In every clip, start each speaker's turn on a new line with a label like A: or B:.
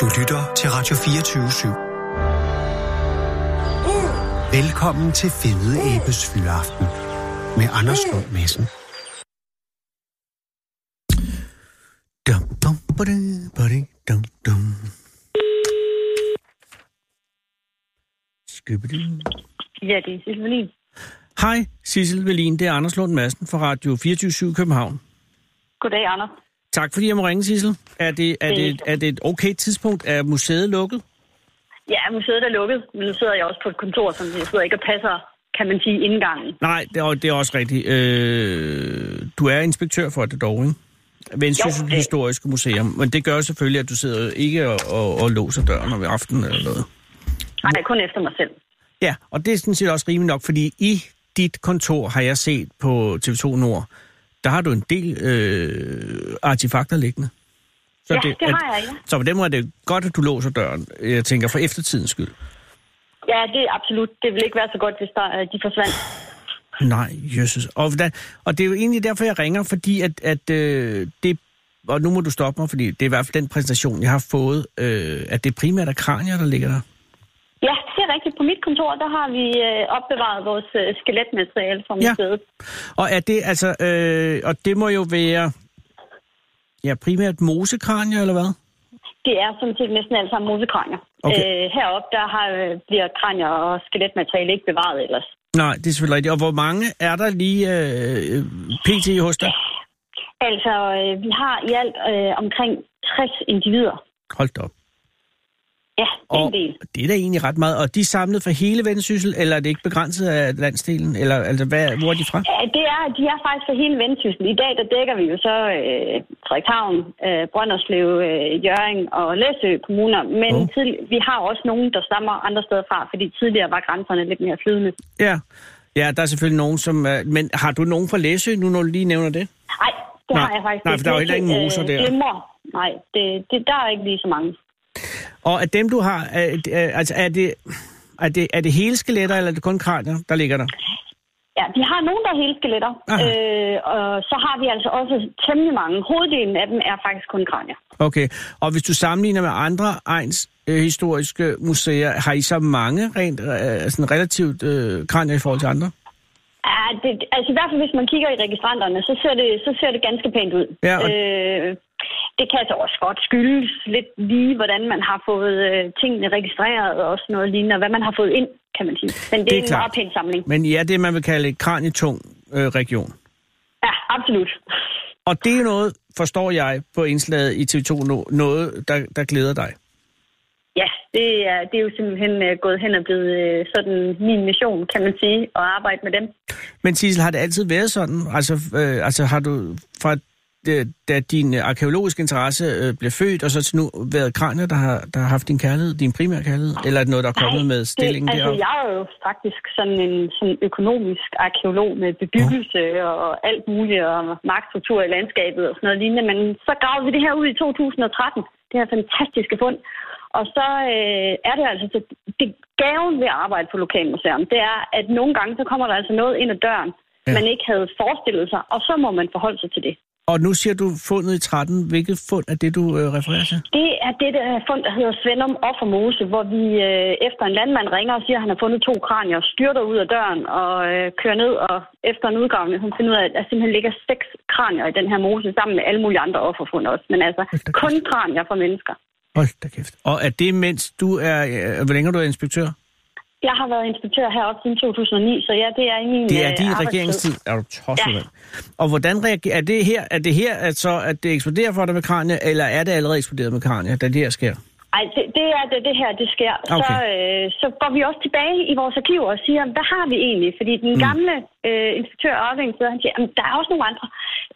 A: Du lytter til Radio 24 /7. Velkommen til Fede Abes Fyraften med Anders Lund Madsen. Dum, dum, ba-da, ba-da, dum, dum. Skibidi.
B: Ja, det er Sissel Wallin.
C: Hej, Sissel Velin. Det er Anders Lund Madsen fra Radio 24 København.
B: Goddag, Anders.
C: Tak fordi jeg må ringe, Sissel. Er det, er, det, er det et okay tidspunkt? Er museet lukket?
B: Ja, museet er lukket, men nu sidder jeg også på et kontor, som jeg sidder ikke og passer, kan man sige, indgangen.
C: Nej, det er, det er også rigtigt. Øh, du er inspektør for det dog, ikke? Vendsyssel
B: det-
C: Historiske Museum. Men det gør selvfølgelig, at du sidder ikke og, og, og låser døren om aftenen eller noget.
B: Nej, kun efter mig selv.
C: Ja, og det er sådan set også rimeligt nok, fordi i dit kontor har jeg set på TV2 Nord, der har du en del øh, artefakter liggende.
B: Ja, det har jeg, ja.
C: Så på den måde er det godt, at du låser døren, jeg tænker, for eftertidens skyld.
B: Ja, det er absolut. Det vil ikke være så godt, hvis der, øh, de forsvandt.
C: Nej, jøsses. Og, hvordan, og det er jo egentlig derfor, jeg ringer, fordi at, at øh, det, og nu må du stoppe mig, fordi det er i hvert fald den præsentation, jeg har fået, øh, at det primært er kranier, der ligger der.
B: Ja, det er rigtigt. På mit kontor, der har vi øh, opbevaret vores øh, skeletmateriale fra
C: Ja.
B: museet.
C: Og er det altså, øh, og det må jo være, ja, primært mosekranier, eller hvad?
B: Det er sådan set næsten alle sammen mosekranier.
C: Okay.
B: Øh, heroppe, der har, øh, bliver kranier og skeletmateriale ikke bevaret ellers.
C: Nej, det er selvfølgelig rigtigt. Og hvor mange er der lige øh, pt. hos dig?
B: Altså, øh, vi har i alt øh, omkring 60 individer.
C: Hold da op.
B: Ja, det er en del.
C: det er da egentlig ret meget. Og de er samlet for hele Vendsyssel, eller er det ikke begrænset af landsdelen? Eller altså, hvad, hvor er de fra?
B: Ja, det er, de er faktisk for hele Vendsyssel. I dag der dækker vi jo så øh, Frederikshavn, øh, Brønderslev, øh, Jørgen og Læsø kommuner. Men
C: Oh.
B: tid, vi har også nogen, der stammer andre steder fra, fordi tidligere var grænserne lidt mere flydende.
C: Ja. Ja, der er selvfølgelig nogen, som... Er, men har du nogen fra Læsø, nu når du lige nævner det?
B: Nej, det
C: Nej,
B: har jeg faktisk
C: nej, for der er jo heller ingen moser der.
B: Glimmer. Nej, det, det, der er ikke lige så mange.
C: Og af dem, du har... Er, altså, er det, er, det, er det hele skeletter, eller er det kun kranier, der ligger der?
B: Ja, vi har nogen, der er hele skeletter.
C: Aha.
B: Øh, og så har vi altså også temmelig mange. Hoveddelen af dem er faktisk kun kranier.
C: Okay. Og hvis du sammenligner med andre egns øh, historiske museer, har I så mange rent øh, sådan relativt øh, kranier i forhold til andre?
B: Ja, det, altså i hvert fald hvis man kigger i registranterne, så ser det, så ser det ganske pænt ud.
C: Ja, og-
B: øh, det kan altså også godt skyldes lidt lige, hvordan man har fået øh, tingene registreret og sådan noget lignende, og hvad man har fået ind, kan man sige. Men det,
C: Det er
B: er en
C: klart.
B: meget pæn samling.
C: Men er det, man vil kalde et kranietung øh, region.
B: Ja, absolut.
C: Og det er noget, forstår jeg på indslaget i TV2, no- noget, der, der glæder dig.
B: Ja, det er, det er jo simpelthen øh, gået hen og blevet øh, sådan min mission, kan man sige, at arbejde med dem.
C: Men Sissel, har det altid været sådan? Altså, øh, altså har du fra det, da din øh, arkeologiske interesse øh, blev født, og så til nu været kranier, der har, der har haft din kærlighed, din primære kærlighed? Eller er det noget, der er kommet med stillingen
B: det, altså,
C: deroppe?
B: jeg er jo faktisk sådan en sådan økonomisk arkeolog med bebyggelse og alt muligt, og magtstruktur i landskabet og sådan noget lignende. Men så gravede vi det her ud i 2013, det her fantastiske fund. Og så øh, er det altså, så det gaven ved at arbejde på Lokalmuseum, det er, at nogle gange så kommer der altså noget ind ad døren,
C: Ja.
B: man ikke havde forestillet sig, og så må man forholde sig til det.
C: Og nu siger du fundet i 13. Hvilket fund er det, du øh, refererer til?
B: Det er det der fund, der hedder Svendum Offermose, hvor vi øh, efter en landmand ringer og siger, at han har fundet to kranier, styrter ud af døren og øh, kører ned, og efter en udgravning, hun finder ud af, at der simpelthen ligger seks kranier i den her mose, sammen med alle mulige andre offerfund også. Men altså, kun kranier for mennesker.
C: Hold da kæft. Og er det, mens du er... Øh, hvor længe har du er inspektør?
B: Jeg har været inspektør heroppe siden 2009, så ja, det er i min
C: Det er
B: øh,
C: din
B: arbejdstid.
C: regeringstid. Er du tosset,
B: Ja.
C: Og hvordan reagerer... Er det her, er det her at så, at det eksploderer for dig med kranier, eller er det allerede eksploderet med kranier, da det her sker?
B: Ej, det, det er det, det her, det sker.
C: Okay.
B: Så, øh, så går vi også tilbage i vores arkiver og siger, hvad har vi egentlig? Fordi den
C: Mm.
B: gamle øh, inspektør så han siger, "Jamen, der er også nogle andre.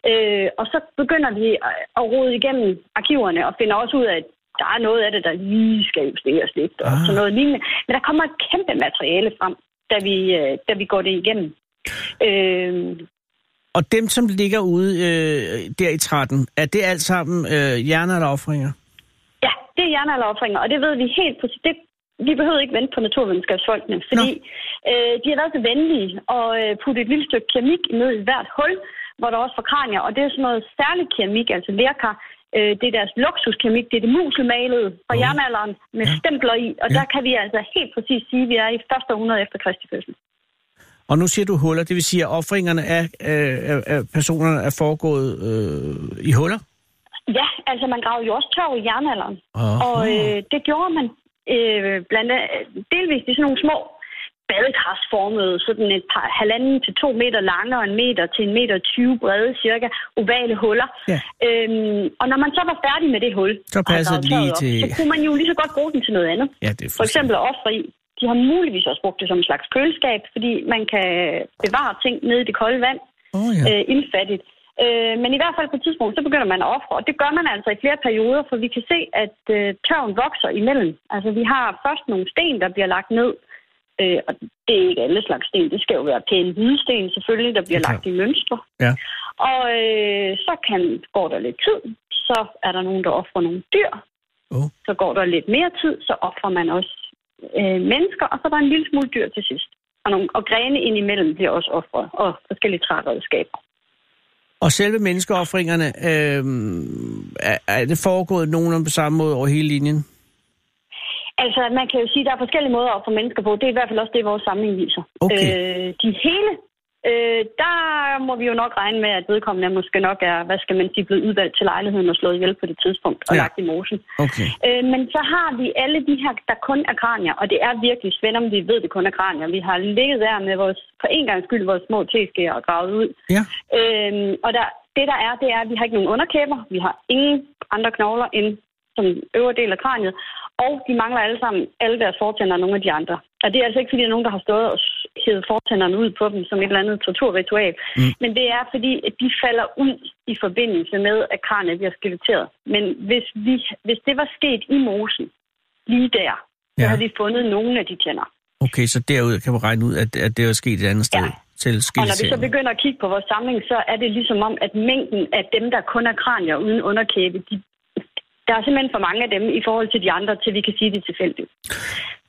B: Øh, og så begynder vi at, at rode igennem arkiverne og finder også ud af, at der er noget af det, der lige skal justeres lidt og
C: Ah.
B: sådan noget lignende. Men der kommer et kæmpe materiale frem, da vi, øh, da vi går det igennem. Øh,
C: Og dem, som ligger ude øh, der i 13, er det alt sammen øh, jernalderoffringer?
B: Ja, det er jernalderoffringer, og det ved vi helt præcis. Det, vi behøvede ikke vente på naturvidenskabsfolkene, fordi øh, de har været så venlige at øh, putte et lille stykke keramik ned i hvert hul, hvor der også var kranier, og det er sådan noget særligt keramik, altså lerkar, Øh, det er deres luksuskeramik, det er det muselmalede fra
C: Åh.
B: jernalderen med
C: Ja.
B: stempler i, og
C: Ja.
B: der kan vi altså helt præcis sige, at vi er i første århundrede efter Kristi fødsel.
C: Og nu siger du huller, det vil sige, at offringerne af, af, af, af personerne er foregået øh, i huller?
B: Ja, altså man gravede jo også tørv i jernalderen.
C: Aha.
B: Og øh, det gjorde man øh, blandt andet delvist i sådan nogle små badekarsformede, sådan et par halvanden til to meter lange og en meter til en meter 20 brede, cirka ovale huller.
C: Ja.
B: Øhm, og når man så var færdig med det hul,
C: Så
B: gravet
C: det lige
B: op,
C: til-
B: så kunne man jo lige så godt bruge den til noget andet.
C: Ja, det er
B: For eksempel at ofre i. De har muligvis også brugt det som en slags køleskab, fordi man kan bevare ting nede i det kolde vand
C: Oh, ja.
B: øh, indfattigt. Øh, men i hvert fald på et tidspunkt, så begynder man at ofre, og det gør man altså i flere perioder, for vi kan se, at øh, tørven vokser imellem. Altså vi har først nogle sten, der bliver lagt ned, øh, og det er ikke alle slags sten, det skal jo være pæne hvide sten selvfølgelig, der bliver
C: er
B: lagt i mønstre.
C: Ja.
B: Og øh, så kan, går der lidt tid, så er der nogen, der offrer nogle dyr.
C: Oh.
B: Så går der lidt mere tid, så offrer man også øh, mennesker, og så er der en lille smule dyr til sidst. Og, nogle, og grene indimellem bliver også offret, og forskellige træredskaber.
C: Og selve menneskeoffringerne, øh, er, er det foregået nogenlunde på samme måde over hele linjen?
B: Altså, man kan jo sige, at der er forskellige måder at få mennesker på. Det er i hvert fald også det, vores samling viser.
C: Okay.
B: Øh, de hele, øh, der må vi jo nok regne med, at vedkommende måske nok er, hvad skal man sige, blevet udvalgt til lejligheden og slået ihjel på det tidspunkt og
C: Ja.
B: lagt i mosen.
C: Okay.
B: Øh, men så har vi alle de her, der kun er kranier, og det er virkelig svært, om vi ved, det kun er kranier. Vi har ligget der med vores, for en gang skyld, vores små teskeer og gravet ud.
C: Ja.
B: Øhm, og der, det der er, det er, at vi har ikke nogen underkæber. Vi har ingen andre knogler end som øvre del af kraniet. Og de mangler alle sammen alle deres fortænder og nogle af de andre. Og det er altså ikke, fordi der er nogen, der har stået og hævet fortænderne ud på dem som et eller andet torturritual.
C: Mm.
B: Men det er, fordi at de falder ud i forbindelse med, at kraniet bliver skeletteret. Men hvis, vi, hvis det var sket i mosen, lige der, så
C: Ja.
B: havde vi fundet nogle af de tænder.
C: Okay, så derud kan man regne ud, at, at det er sket et andet sted
B: Ja.
C: til
B: Og når vi så begynder at kigge på vores samling, så er det ligesom om, at mængden af dem, der kun er kranier uden underkæbe, de, der er simpelthen for mange af dem i forhold til de andre, til vi kan sige det tilfældigt.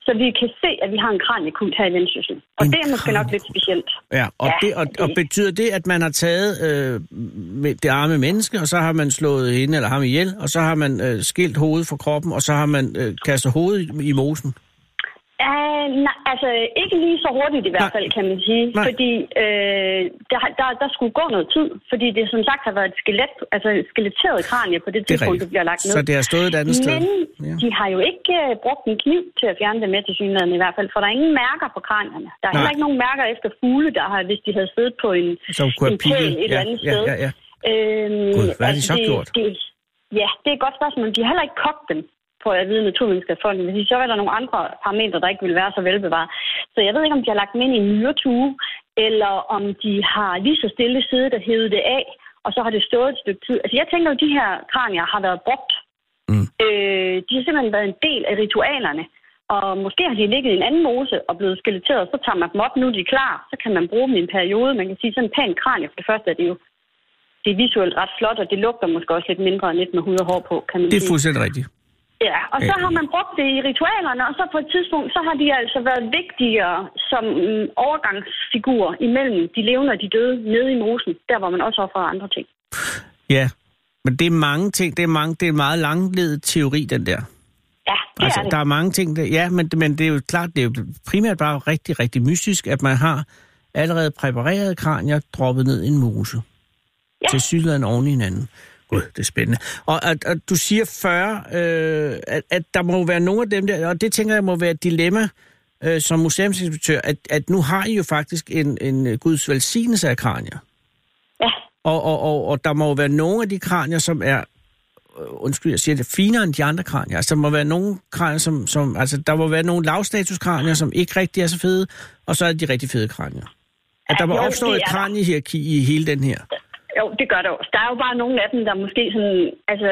B: Så vi kan se, at vi har en kraniekult her i Vendsyssel. Og
C: En
B: det er måske nok lidt specielt.
C: Ja, og,
B: Ja,
C: det, og, og
B: det-
C: betyder det, at man har taget øh, det arme menneske, og så har man slået hende eller ham ihjel, og så har man øh, skilt hovedet fra kroppen, og så har man øh, kastet hovedet i, i mosen?
B: Uh, nej, altså ikke lige så hurtigt i hvert
C: Nej.
B: fald, kan man sige.
C: Nej.
B: Fordi øh, der, der, der skulle gå noget tid. Fordi det som sagt har været et skelet, altså et skeletteret kranie på det
C: Det
B: tidspunkt,
C: rigtigt.
B: det bliver lagt ned.
C: Så det har stået et andet sted?
B: Men
C: Ja.
B: de har jo ikke uh, brugt en kniv til at fjerne det med til synligheden i hvert fald, for der er ingen mærker på kranierne. Der er
C: Nej.
B: heller ikke nogen mærker efter fugle, der har, hvis de havde siddet på en,
C: Så kunne
B: en pæl et eller andet
C: ja,
B: sted.
C: ja, ja.
B: Øhm,
C: Gud, hvad har de så
B: det,
C: gjort?
B: Det, ja, det er et godt spørgsmål. De har heller ikke kogt dem på at vide naturvidenskabsfonden, fordi så er der nogle andre parametre, der ikke vil være så velbevaret. Så jeg ved ikke, om de har lagt dem ind i en myretue, eller om de har lige så stille siddet og hævet det af, og så har det stået et stykke tid. Altså jeg tænker jo, at de her kranier har været brugt.
C: Mm.
B: Øh, de har simpelthen været en del af ritualerne. Og måske har de ligget i en anden mose og blevet skeletteret, så tager man dem op, nu er de klar, så kan man bruge dem i en periode. Man kan sige, sådan en pæn kranie, for det første er det jo det er visuelt ret flot, og det lugter måske også lidt mindre end lidt med hud og hår på, kan man
C: Det er
B: sige.
C: fuldstændig rigtigt.
B: Ja, og så har man brugt det i ritualerne, og så på et tidspunkt, så har de altså været vigtigere som mm, overgangsfigurer imellem de levende og de døde nede i mosen, der hvor man også offrer andre ting.
C: Ja, men det er mange ting. Det er, mange, det er en meget langledet teori, den der.
B: Ja, det
C: Altså,
B: er det.
C: der er mange ting, der, ja, men, men det er jo klart, det er jo primært bare rigtig, rigtig mystisk, at man har allerede præparerede kranier droppet ned i en mose.
B: Ja.
C: Til sydland oven i hinanden. Gud, det er spændende. Og at, at du siger 40, øh, at, at der må være nogle af dem der, og det tænker jeg må være et dilemma øh, som museumsinspektør, at, at nu har I jo faktisk en, en guds velsignelse af kranier.
B: Ja,
C: Og, og, og, og der må jo være nogle af de kranier, som er, øh, undskyld, jeg siger det, finere end de andre kranier. Altså, der må være nogle kranier, som, som altså, der må være nogle lavstatuskranier, som ikke rigtig er så fede, og så er de rigtig fede kranier. At der må
B: jo,
C: opstå et
B: er
C: kraniehierarki i hele den her.
B: Jo, det gør der også. Der er jo bare nogle af dem, der måske sådan, altså,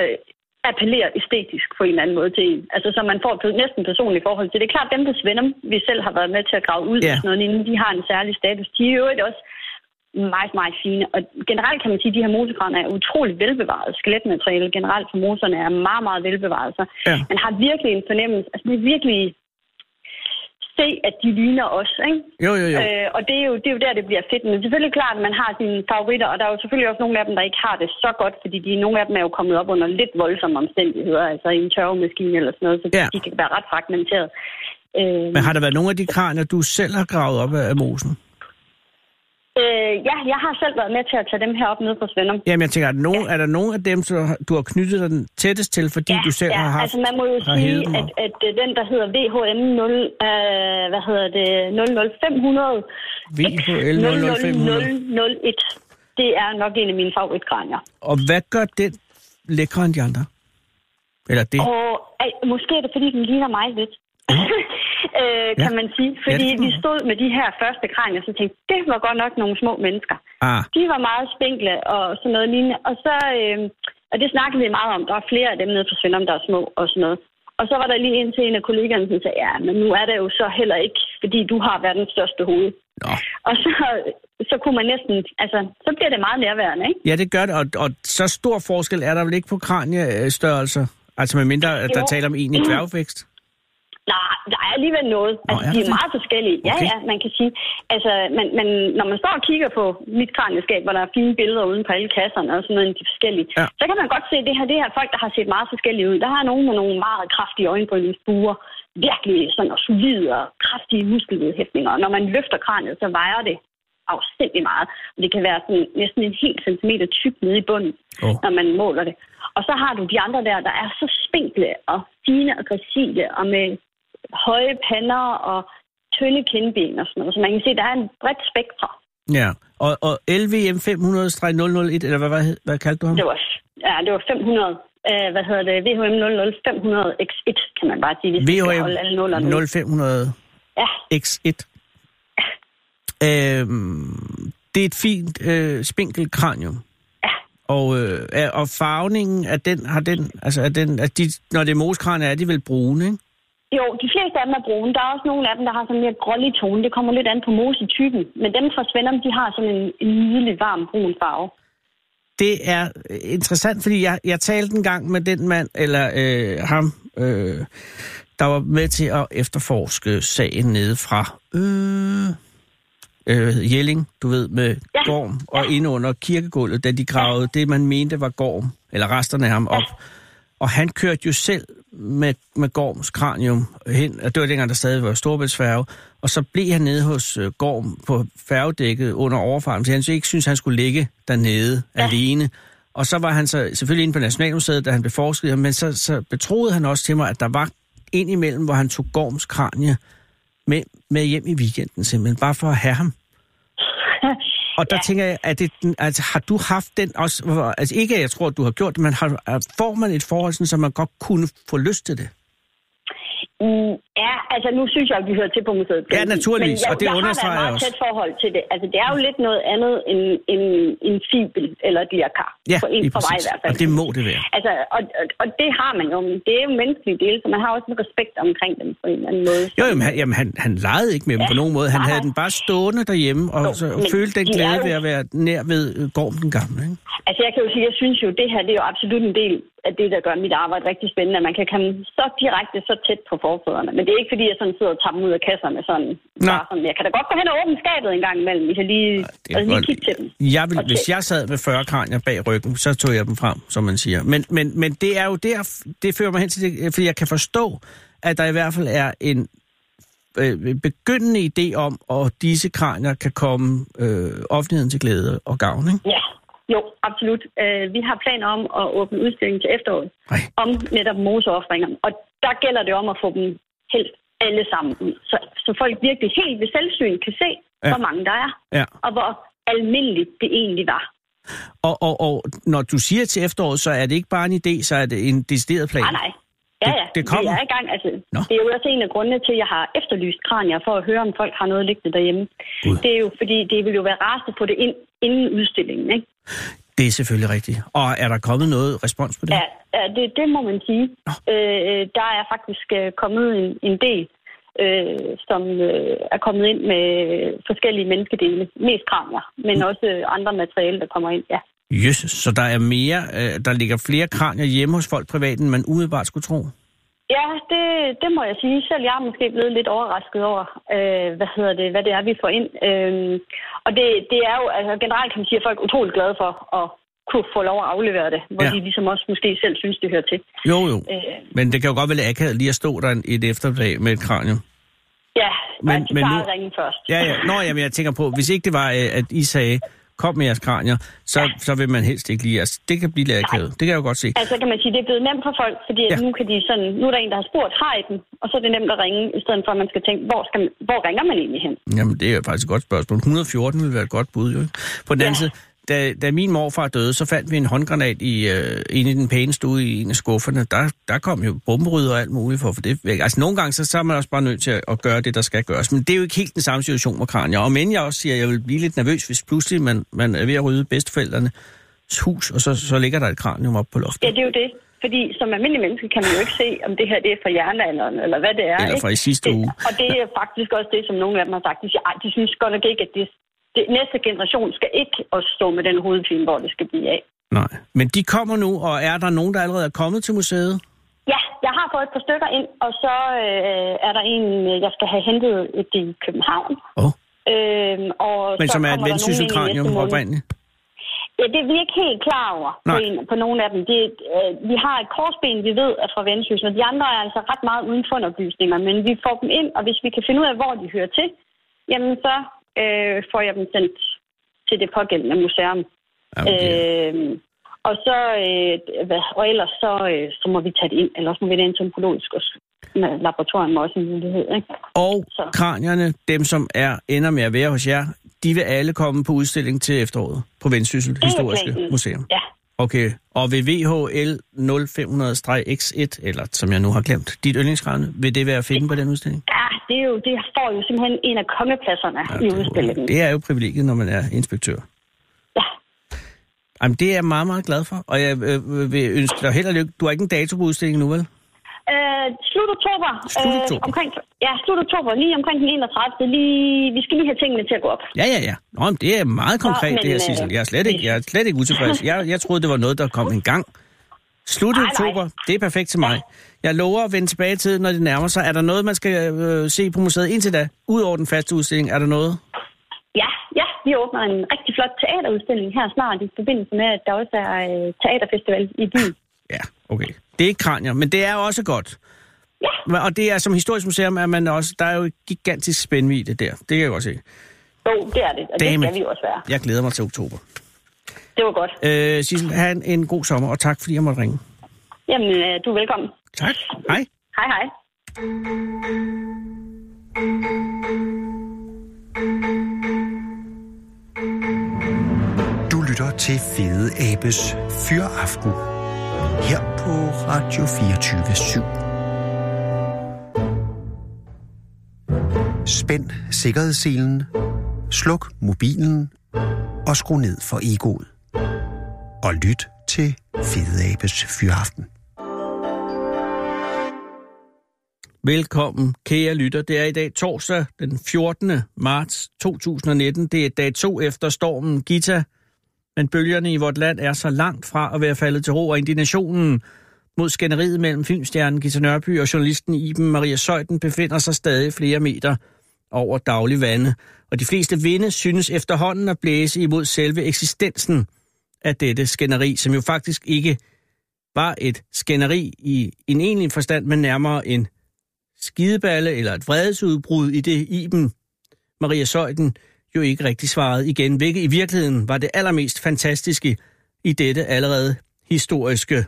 B: appellerer æstetisk på en eller anden måde til en. Altså, så man får et næsten personligt forhold til det. er klart, dem, der svender, vi selv har været med til at grave ud, sådan noget, inden de har en særlig status. De er jo også meget, meget fine. Og generelt kan man sige, at de her mosekraner er utrolig velbevaret. Skeletmateriale generelt for moserne er meget, meget velbevaret. Så
C: Ja.
B: man har virkelig en fornemmelse, altså det er virkelig se, at de ligner os, ikke?
C: Jo, jo, jo.
B: Øh, og det er, jo, det er jo der, det bliver fedt. Men det er selvfølgelig klart, at man har sine favoritter, og der er jo selvfølgelig også nogle af dem, der ikke har det så godt, fordi de, nogle af dem er jo kommet op under lidt voldsomme omstændigheder, altså i en tørvemaskine eller sådan noget, så
C: Ja.
B: de kan være ret fragmenteret. Øh,
C: Men har der været nogle af de kranier, du selv har gravet op af mosen?
B: Øh, ja, jeg har selv været med til at tage dem her op nede på Svendum.
C: Jamen, jeg tænker, er der, nogen, er der nogen af dem, har, du har knyttet dig den tættest til, fordi du selv
B: ja,
C: har haft...
B: altså man må jo sige, at, at, øh, den, der hedder VHM 0, øh, hvad hedder det, 00500,
C: VHL 00500.
B: 00001, det er nok en af mine favoritkranier.
C: Og hvad gør den lækre end de andre? Eller det?
B: Og ej, måske er det, fordi den ligner mig lidt. øh, kan
C: Ja.
B: man sige.
C: Ja,
B: Fordi
C: man
B: vi stod med de her første kranier, så tænkte det var godt nok nogle små mennesker.
C: Ah,
B: De var meget spinkle og sådan noget lignende. Og så, øh, og det snakkede vi meget om. Der er flere af dem nede på Svendom, der er små og sådan noget. Og så var der lige en til en af kollegaerne, som sagde, ja, men nu er det jo så heller ikke, fordi du har verdens største hoved.
C: nå.
B: Og så, så kunne man næsten, altså, så bliver det meget nærværende, ikke?
C: Ja, det gør det, og, og så stor forskel er der vel ikke på kraniestørrelser? Altså med mindre, at der
B: Jo.
C: taler om en i dværgvækst?
B: Nej, der er alligevel noget. Altså,
C: er
B: de er
C: det?
B: meget forskellige. Ja,
C: Okay.
B: ja, man kan sige. Altså, man, man, når man står og kigger på mit kranieskab, hvor der er fine billeder uden på alle kasserne og sådan noget, de forskellige,
C: Ja.
B: så kan man godt se, at det her, det her folk, der har set meget forskellige ud. Der er nogen med nogle meget kraftige øjenbrynsbuer, virkelig sådan og solide og kraftige muskelvedhæftninger. Og når man løfter kraniet, så vejer det afsindig meget. Og det kan være sådan næsten en helt centimeter tyk nede i bunden,
C: Åh.
B: når man måler det. Og så har du de andre der, der er så spinkle og fine og gracile og med høje pander og tynde kindben og sådan noget. Så man kan se, at der er en bredt spektre.
C: Ja, og, og LVM 500-001, eller hvad, hvad, hvad kaldte du ham?
B: Det var, ja, det var 500. Øh, hvad hedder det? VHM 00 500 X1, kan man bare sige. Hvis.
C: VHM 0500
B: Ja,
C: X1. Øhm, det er et fint øh, spinkelt kranium.
B: Ja.
C: Og, øh, er- og farvningen af den, har den, altså er den, at de, når det er moskranier, er de vel brune, ikke?
B: Jo, de fleste af dem er brune. Der er også nogle af dem, der har sådan mere grålig tone. Det kommer lidt an på mosetypen. Men dem fra Svendom, de har sådan en, en nydelig varm brun farve.
C: Det er øh, interessant, fordi jeg, jeg talte en gang med den mand, eller øh, ham, øh, der var med til at efterforske sagen nede fra øh, øh, Jelling, du ved, med ja.
B: Ja.
C: Gorm, og ja. inde under kirkegulvet, da de gravede det, man mente var Gorm, eller resterne af ham op. Og han kørte jo selv med, med Gorms kranium hen, og det var dengang, der stadig var Storbæltsfærge, og så blev han nede hos øh, Gorm på færgedækket under overfarten, så han så ikke synes, han skulle ligge dernede ja. alene. Og så var han så selvfølgelig inde på Nationalmuseet, da han blev forsket, men så, så betroede han også til mig, at der var ind imellem, hvor han tog Gorms kranie med, med hjem i weekenden, simpelthen, bare for at have ham. Og der ja. tænker jeg, at det, altså, har du haft den også, altså ikke at jeg tror, at du har gjort det, men har, får man et forhold, sådan, så man godt kunne få lyst til det?
B: Mm, ja, altså nu synes jeg, at vi hører til på museet.
C: Ja, naturligvis,
B: jeg,
C: og det
B: jeg
C: understreger
B: har
C: jeg
B: da et meget
C: også.
B: tæt forhold til det. Altså det er jo lidt noget andet end en, en fibel eller et lirkar.
C: Ja,
B: for, en, for mig i hvert fald.
C: Og det må det være.
B: Altså, og, og, og det har man jo, det er jo menneskelige dele, så man har også en respekt omkring dem på en eller anden måde.
C: Jo, jamen, han, jamen, han, han legede ikke med dem
B: Ja,
C: på nogen måde. Han
B: nej,
C: havde den bare stående derhjemme, og,
B: Jo,
C: så, og følte den
B: de
C: glæde
B: jo-
C: ved at være nær ved øh, Gorm den gamle. Ikke?
B: Altså jeg kan jo sige, jeg synes jo, det her det er jo absolut en del af det, der gør mit arbejde rigtig spændende, at man kan komme så direkte, så tæt på forfædrene. Men det er ikke fordi, jeg sådan sidder og tager dem ud af kasserne sådan. Bare sådan. Jeg kan da godt gå hen og åbne skabet en gang imellem, hvis jeg lige,
C: Det er
B: altså, lige kigge til dem.
C: Jeg vil,
B: Og
C: hvis jeg sad med 40 kranier bag ryggen, så tog jeg dem frem, som man siger. Men, men, men det er jo der, det fører mig hen til det, fordi jeg kan forstå, at der i hvert fald er en øh, begyndende idé om, at disse kranier kan komme øh, offentligheden til glæde og gavn. Ikke?
B: Ja, jo, absolut. Øh, vi har planer om at åbne udstilling til efteråret
C: Ej.
B: om netop moseoffringer. Og der gælder det om at få dem helt alle sammen ud. Så, så folk virkelig helt ved selvsyn kan se,
C: Ja.
B: hvor mange der er,
C: Ja.
B: og hvor almindeligt det egentlig var.
C: Og, og, og når du siger til efteråret, så er det ikke bare en idé, så er det en decideret plan.
B: Nej, nej. Ja,
C: Det-
B: ja.
C: det kommer.
B: Vi er i gang. Altså,
C: Nå.
B: det er jo også en af grundene til, at jeg har efterlyst kranier for at høre, om folk har noget liggende derhjemme.
C: Gud.
B: Det er jo fordi, det vil jo være at få det ind inden udstillingen, ikke?
C: Det er selvfølgelig rigtigt. Og er der kommet noget respons på det?
B: Ja, ja det, det må man sige. Øh, der er faktisk øh, kommet en, en del, øh, som øh, er kommet ind med forskellige menneskedele. Mest kranier, men
C: Mm.
B: også andre materialer, der kommer ind, ja.
C: Jesus, så der er mere, øh, der ligger flere kranier hjemme hos folk privat, end man umiddelbart skulle tro?
B: Ja, det, det må jeg sige. Selv jeg er måske blevet lidt overrasket over, øh, hvad hedder det, hvad det er, vi får ind. Øh, og det, det er jo, altså generelt kan man sige, at folk er utroligt glade for at kunne få lov at aflevere det, hvor
C: Ja.
B: de ligesom også måske selv synes, det hører til.
C: Jo, jo.
B: Øh,
C: Men det kan jo godt være akavet lige at stå der en- et eftermiddag med et kranium.
B: ja,
C: Men-
B: men, de
C: men nu-
B: ringe først.
C: Ja, ja. Nå, jamen, jeg tænker på, hvis ikke det var, øh, at I sagde, kom med jeres kranier, så, så vil man helst ikke lige... Altså, det kan blive lidt akavet. Det kan jeg jo godt se.
B: Altså kan man sige, det er blevet nemt for folk, fordi
C: Ja.
B: ja. nu kan de sådan, nu er der en, der har spurgt, har I den? Og så er det nemt at ringe, i stedet for at man skal tænke, hvor, skal man, hvor ringer man egentlig hen?
C: Jamen, det er faktisk et godt spørgsmål. 114 ville være et godt bud, jo. På den anden
B: Ja.
C: side, da, da min morfar døde, så fandt vi en håndgranat i, øh, inde i den pæne stue i en af skufferne. Der, der kom jo bomberydder og alt muligt for, for det væk. Altså, nogle gange, så, så er man også bare nødt til at, at gøre det, der skal gøres. Men det er jo ikke helt den samme situation med kranier. Og men jeg også siger, at jeg vil blive lidt nervøs, hvis pludselig man, man er ved at rydde bedsteforældrenes hus, og så, så ligger der et kranium op på loftet.
B: Ja, det er jo det. Fordi som almindelig menneske kan man jo ikke se, om det her det er fra jernalderen, eller hvad det er.
C: Eller
B: ikke?
C: fra i sidste
B: det,
C: uge.
B: Og det er faktisk også det, som nogle af dem har sagt. De siger, de synes godt nok ikke, at det, det, næste generation skal ikke også stå med den hovedfilm, hvor det skal blive af.
C: Nej. Men de kommer nu, og er der nogen, der allerede er kommet til museet?
B: Ja, jeg har fået et par stykker ind, og så øh, er der en, øh, jeg skal have hentet et i København.
C: Åh. Oh.
B: Øhm, og
C: Men
B: så
C: som er et vendsysselkranium oprindeligt?
B: Ja, det er vi ikke helt klar over på, en, på nogle af dem. Det, øh, vi har et korsben, vi ved er fra Vendsyssel, og de andre er altså ret meget uden for oplysninger, men vi får dem ind, og hvis vi kan finde ud af, hvor de hører til, jamen så øh, får jeg dem sendt til det pågældende museum.
C: Det,
B: Øh, og så, øh, hvad, og ellers så, øh, så må vi tage det ind, eller også må vi det ind til os- med laboratorium er også en mulighed. Ikke?
C: og
B: så.
C: kranierne, dem som er ender med at være hos jer, de vil alle komme på udstilling til efteråret på Vendsyssel Historiske. Museum.
B: Ja,
C: Okay, og ved VHL 0500-X1, eller som jeg nu har glemt, dit yndlingskranie, vil det være at finde på den udstilling?
B: ja det, er jo, det får jo simpelthen en af kongepladserne ja, i udstillingen.
C: det er jo privilegiet, når man er inspektør.
B: Ja.
C: Jamen, det er jeg meget, meget glad for, og jeg øh, vil ønske dig held og lykke. Du har ikke en dato på udstillingen nu, vel?
B: Øh, slut oktober.
C: Slut oktober.
B: Øh, omkring, ja, slut oktober. Lige omkring den 31. Lige, vi skal lige have tingene til at gå op.
C: Ja, ja, ja. Nå, men det er meget konkret,
B: men,
C: det her,
B: øh,
C: Sissel. Jeg er slet ikke, jeg er slet ikke utilfreds. Jeg, jeg troede, det var noget, der kom en gang. Slut
B: Nej, nej.
C: oktober, det er perfekt til mig. Jeg lover at vende tilbage til, når det nærmer sig. Er der noget, man skal øh, se på museet indtil da? Udover den faste udstilling, er der noget?
B: Ja, ja, vi åbner en rigtig flot teaterudstilling her snart i forbindelse med, at der også er øh, teaterfestival i byen.
C: Ja, okay. Det er ikke kranier, men det er også godt.
B: Ja.
C: Og det er som historisk museum, er man også, der er jo et gigantisk spændvid det der. Det kan jeg godt se.
B: Jo, det er det, og
C: Dammit.
B: det skal vi også være.
C: Jeg glæder mig til oktober.
B: Det var godt.
C: Øh, Sissel, have en, en god sommer, og tak fordi jeg måtte ringe.
B: Jamen, øh, du er velkommen.
C: Tak. Hej.
B: Hej, hej.
A: Du lytter til Fede Abes Fyraften her på Radio 24 Spænd sikkerhedsselen, sluk mobilen og skru ned for egoet. Og lyt til Fede Abes Fyraften.
C: Velkommen, kære lytter. Det er i dag torsdag den 14. marts 2019. Det er dag to efter stormen Gita. Men bølgerne i vort land er så langt fra at være faldet til ro, og indignationen mod skænderiet mellem filmstjernen Gita Nørby og journalisten Iben Maria Søjden befinder sig stadig flere meter over daglig vande. Og de fleste vinde synes efterhånden at blæse imod selve eksistensen af dette skænderi, som jo faktisk ikke var et skænderi i en egentlig forstand, men nærmere en skideballe eller et vredesudbrud i det Iben Maria Søjden jo ikke rigtig svarede igen, hvilket i virkeligheden var det allermest fantastiske i dette allerede historiske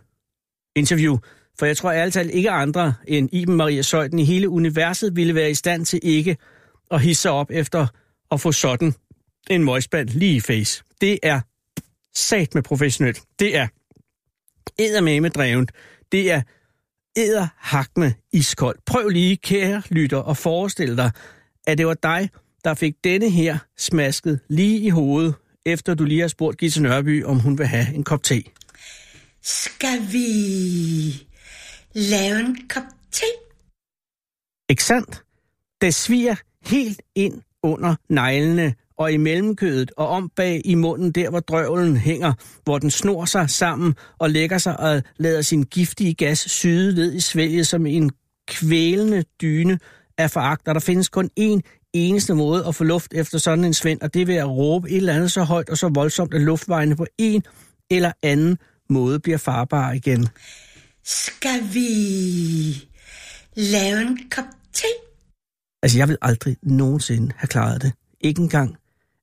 C: interview. For jeg tror ærligt talt ikke andre end Iben Maria Søjden i hele universet ville være i stand til ikke at hisse sig op efter at få sådan en møgspand lige i face. Det er sat med professionelt. Det er eddermame drevent. Det er æderhakme iskoldt. Prøv lige, kære lytter, at forestille dig, at det var dig, der fik denne her smasket lige i hovedet, efter du lige har spurgt Gita Nørby, om hun vil have en kop te.
D: Skal vi lave en kop te?
C: Ikke sandt? Det sviger helt ind under neglene og i mellemkødet og om bag i munden, der hvor drøvlen hænger, hvor den snor sig sammen og lægger sig og lader sin giftige gas syde ned i svælget som en kvælende dyne af foragt, og der findes kun én eneste måde at få luft efter sådan en svend, og det er ved at råbe et eller andet så højt og så voldsomt, at luftvejene på en eller anden måde bliver farbare igen.
D: Skal vi lave en kop te?
C: Altså, jeg vil aldrig nogensinde have klaret det. Ikke engang.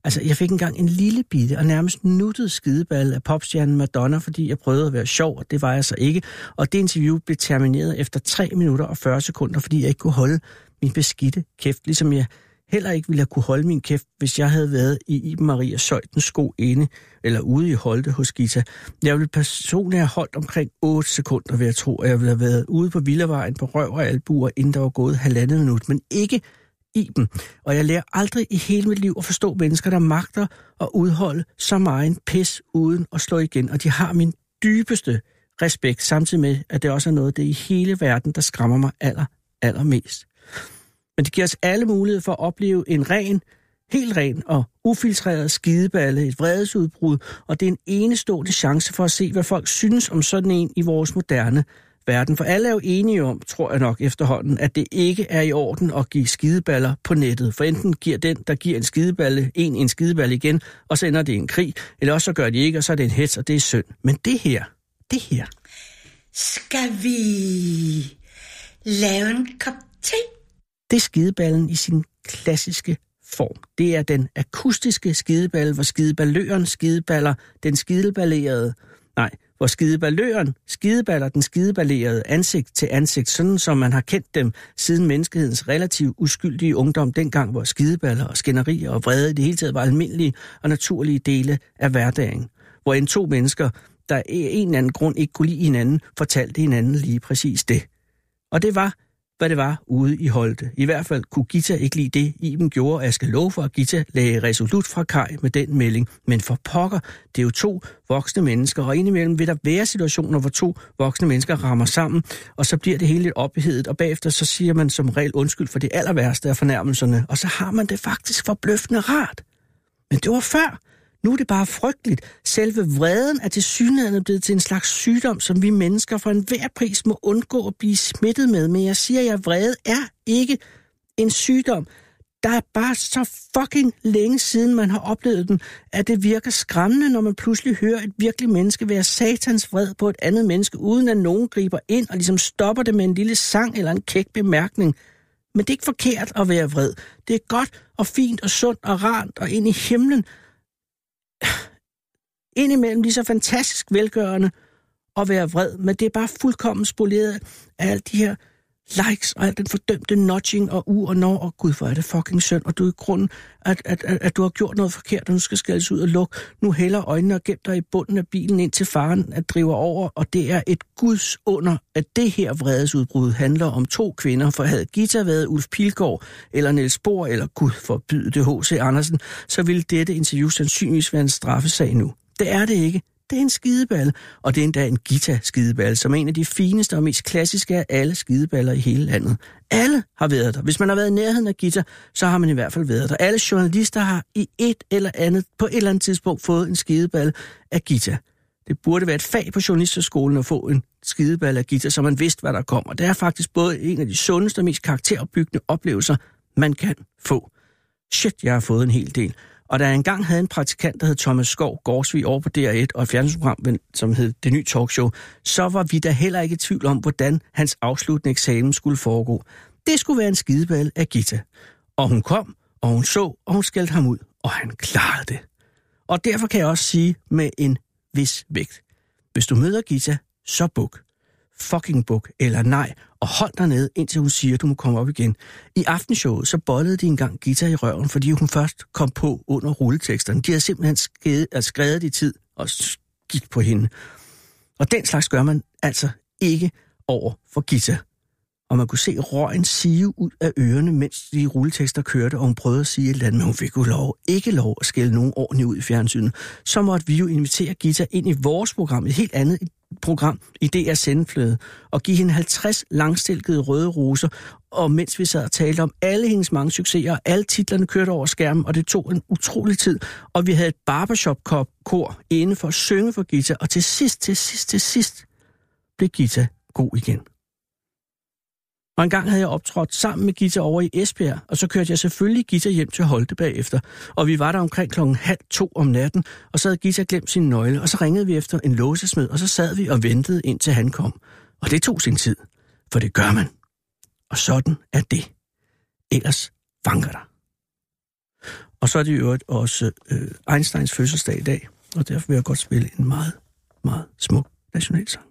C: Altså, jeg fik engang en lille bitte og nærmest nuttet skideball af popstjernen Madonna, fordi jeg prøvede at være sjov, og det var jeg så ikke. Og det interview blev termineret efter 3 minutter og 40 sekunder, fordi jeg ikke kunne holde min beskidte kæft, ligesom jeg heller ikke ville have kunne holde min kæft, hvis jeg havde været i Iben Maria Søjtens sko inde eller ude i Holte hos Gita. Jeg ville personligt have holdt omkring 8 sekunder, ved jeg tro, at jeg ville have været ude på Villavejen på røv og albuer, inden der var gået halvandet minut, men ikke Iben. Og jeg lærer aldrig i hele mit liv at forstå mennesker, der magter at udholde så meget pis uden at slå igen. Og de har min dybeste respekt, samtidig med, at det også er noget, det i hele verden, der skræmmer mig aller, allermest. Men det giver os alle mulighed for at opleve en ren, helt ren og ufiltreret skideballe, et vredesudbrud, og det er en enestående chance for at se, hvad folk synes om sådan en i vores moderne verden. For alle er jo enige om, tror jeg nok efterhånden, at det ikke er i orden at give skideballer på nettet. For enten giver den, der giver en skideballe, en en skideballe igen, og så ender det en krig, eller også så gør de ikke, og så er det en hets, og det er synd. Men det her, det her,
D: Skal vi lave en kop te?
C: Det er skideballen i sin klassiske form. Det er den akustiske skideballe, hvor skideballøren skideballer den skideballerede, nej, hvor skideballøren skideballer den skideballerede ansigt til ansigt, sådan som man har kendt dem siden menneskehedens relativt uskyldige ungdom, dengang hvor skideballer og skænderier og vrede i det hele taget var almindelige og naturlige dele af hverdagen. Hvor en to mennesker, der af en eller anden grund ikke kunne lide hinanden, fortalte hinanden lige præcis det. Og det var hvad det var ude i Holte. I hvert fald kunne Gita ikke lide det, Iben gjorde, og jeg skal love for, at Gita lagde resolut fra Kai med den melding. Men for pokker, det er jo to voksne mennesker, og indimellem vil der være situationer, hvor to voksne mennesker rammer sammen, og så bliver det hele lidt ophedet, og bagefter så siger man som regel undskyld for det aller værste af fornærmelserne, og så har man det faktisk forbløffende rart. Men det var før. Nu er det bare frygteligt. Selve vreden er til synligheden blevet til en slags sygdom, som vi mennesker for enhver pris må undgå at blive smittet med. Men jeg siger, at vrede er ikke en sygdom. Der er bare så fucking længe siden, man har oplevet den, at det virker skræmmende, når man pludselig hører et virkelig menneske være satans vred på et andet menneske, uden at nogen griber ind og ligesom stopper det med en lille sang eller en kæk bemærkning. Men det er ikke forkert at være vred. Det er godt og fint og sundt og rart og ind i himlen, indimellem lige så fantastisk velgørende at være vred, men det er bare fuldkommen spoleret af alle de her likes og al den fordømte notching og u og når, og gud, hvor er det fucking synd, og du er i grunden, at, at, at, at du har gjort noget forkert, og nu skal skældes ud og lukke. Nu hælder øjnene og gem dig i bunden af bilen ind til faren at driver over, og det er et guds under, at det her vredesudbrud handler om to kvinder, for havde Gita været Ulf Pilgaard eller Niels Bohr, eller gud forbyde det H.C. Andersen, så ville dette interview sandsynligvis være en straffesag nu. Det er det ikke. Det er en skideballe, og det er endda en guitar-skideballe, som er en af de fineste og mest klassiske af alle skideballer i hele landet. Alle har været der. Hvis man har været i nærheden af guitar, så har man i hvert fald været der. Alle journalister har i et eller andet, på et eller andet tidspunkt fået en skideballe af guitar. Det burde være et fag på journalisterskolen at få en skideballe af guitar, så man vidste, hvad der kommer. Det er faktisk både en af de sundeste og mest karakteropbyggende oplevelser, man kan få. Shit, jeg har fået en hel del. Og da jeg engang havde en praktikant, der hed Thomas Skov Gårdsvig over på DR1, og et fjernsynsprogram, som hed Det Nye Talkshow, så var vi da heller ikke i tvivl om, hvordan hans afsluttende eksamen skulle foregå. Det skulle være en skideball af Gita. Og hun kom, og hun så, og hun skældte ham ud, og han klarede det. Og derfor kan jeg også sige med en vis vægt. Hvis du møder Gita, så buk. Fucking buk, eller nej, og hold dig ned, indtil hun siger, at du må komme op igen. I aftenshowet, så bollede de engang Gita i røven, fordi hun først kom på under rulleteksterne. De havde simpelthen skrevet, altså skrevet i tid og skidt på hende. Og den slags gør man altså ikke over for Gita. Og man kunne se røgen sive ud af ørerne, mens de rulletekster kørte, og hun prøvede at sige et eller andet, men hun fik jo lov, ikke lov at skælde nogen ordentligt ud i fjernsynet. Så måtte vi jo invitere Gita ind i vores program, et helt andet program i DR Sendeflade, og give hende 50 langstilkede røde roser, og mens vi sad og talte om alle hendes mange succeser, og alle titlerne kørte over skærmen, og det tog en utrolig tid, og vi havde et barbershop-kor inde for at synge for Gita, og til sidst, til sidst, til sidst blev Gita god igen. Og en gang havde jeg optrådt sammen med Gita over i Esbjerg, og så kørte jeg selvfølgelig Gita hjem til Holte bagefter. Og vi var der omkring klokken halv to om natten, og så havde Gita glemt sin nøgle, og så ringede vi efter en låsesmed, og så sad vi og ventede indtil han kom. Og det tog sin tid, for det gør man. Og sådan er det. Ellers vanker der. Og så er det i øvrigt også øh, Einsteins fødselsdag i dag, og derfor vil jeg godt spille en meget, meget smuk nationalsang.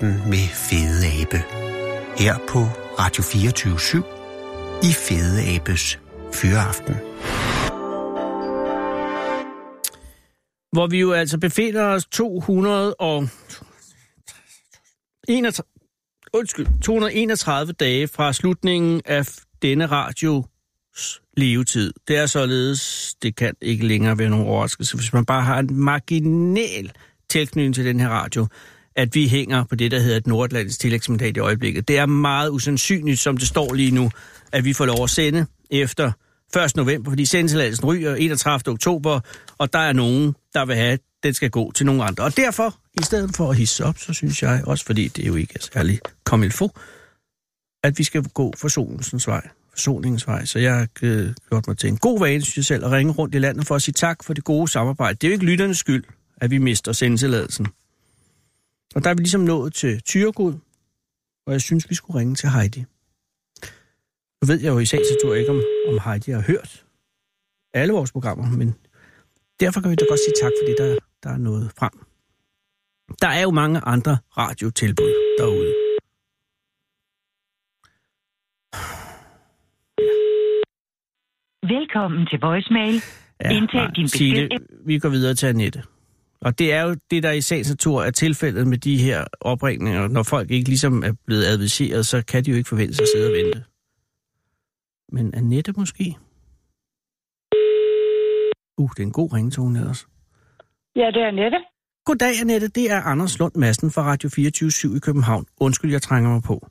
A: Fyreaften med Fede Abe. Her på Radio 24 i Fede Abes Fyreaften.
C: Hvor vi jo altså befinder os 200 og... 31, undskyld, 231 dage fra slutningen af denne radios levetid. Det er således, det kan ikke længere være nogen overraskelse, hvis man bare har en marginal tilknytning til den her radio, at vi hænger på det, der hedder et nordatlantisk tillægsmandat i øjeblikket. Det er meget usandsynligt, som det står lige nu, at vi får lov at sende efter 1. november, fordi sendtilladelsen ryger 31. oktober, og der er nogen, der vil have, at den skal gå til nogen andre. Og derfor, i stedet for at hisse op, så synes jeg, også fordi det jo ikke er særlig komilfo, at vi skal gå forsoningens vej. Forsoningens vej. Så jeg har øh, gjort mig til en god vane, synes jeg selv, at ringe rundt i landet for at sige tak for det gode samarbejde. Det er jo ikke lytternes skyld, at vi mister sendtilladelsen. Og der er vi ligesom nået til Tyregod, og jeg synes, vi skulle ringe til Heidi. Nu ved jeg jo i sagens natur ikke, om, om Heidi har hørt alle vores programmer, men derfor kan vi da godt sige tak, fordi der, der er noget frem. Der er jo mange andre radiotilbud derude.
E: Velkommen til voicemail.
C: Ja,
E: Indtal din besked.
C: Signe, vi går videre til Annette. Og det er jo det, der i sagens natur er tilfældet med de her opringninger. Når folk ikke ligesom er blevet adviseret, så kan de jo ikke forvente sig at sidde og vente. Men Annette måske? Uh, det er en god ringtone ellers.
F: Ja, det er Annette.
C: Goddag, Annette. Det er Anders Lund Madsen fra Radio 24 i København. Undskyld, jeg trænger mig på.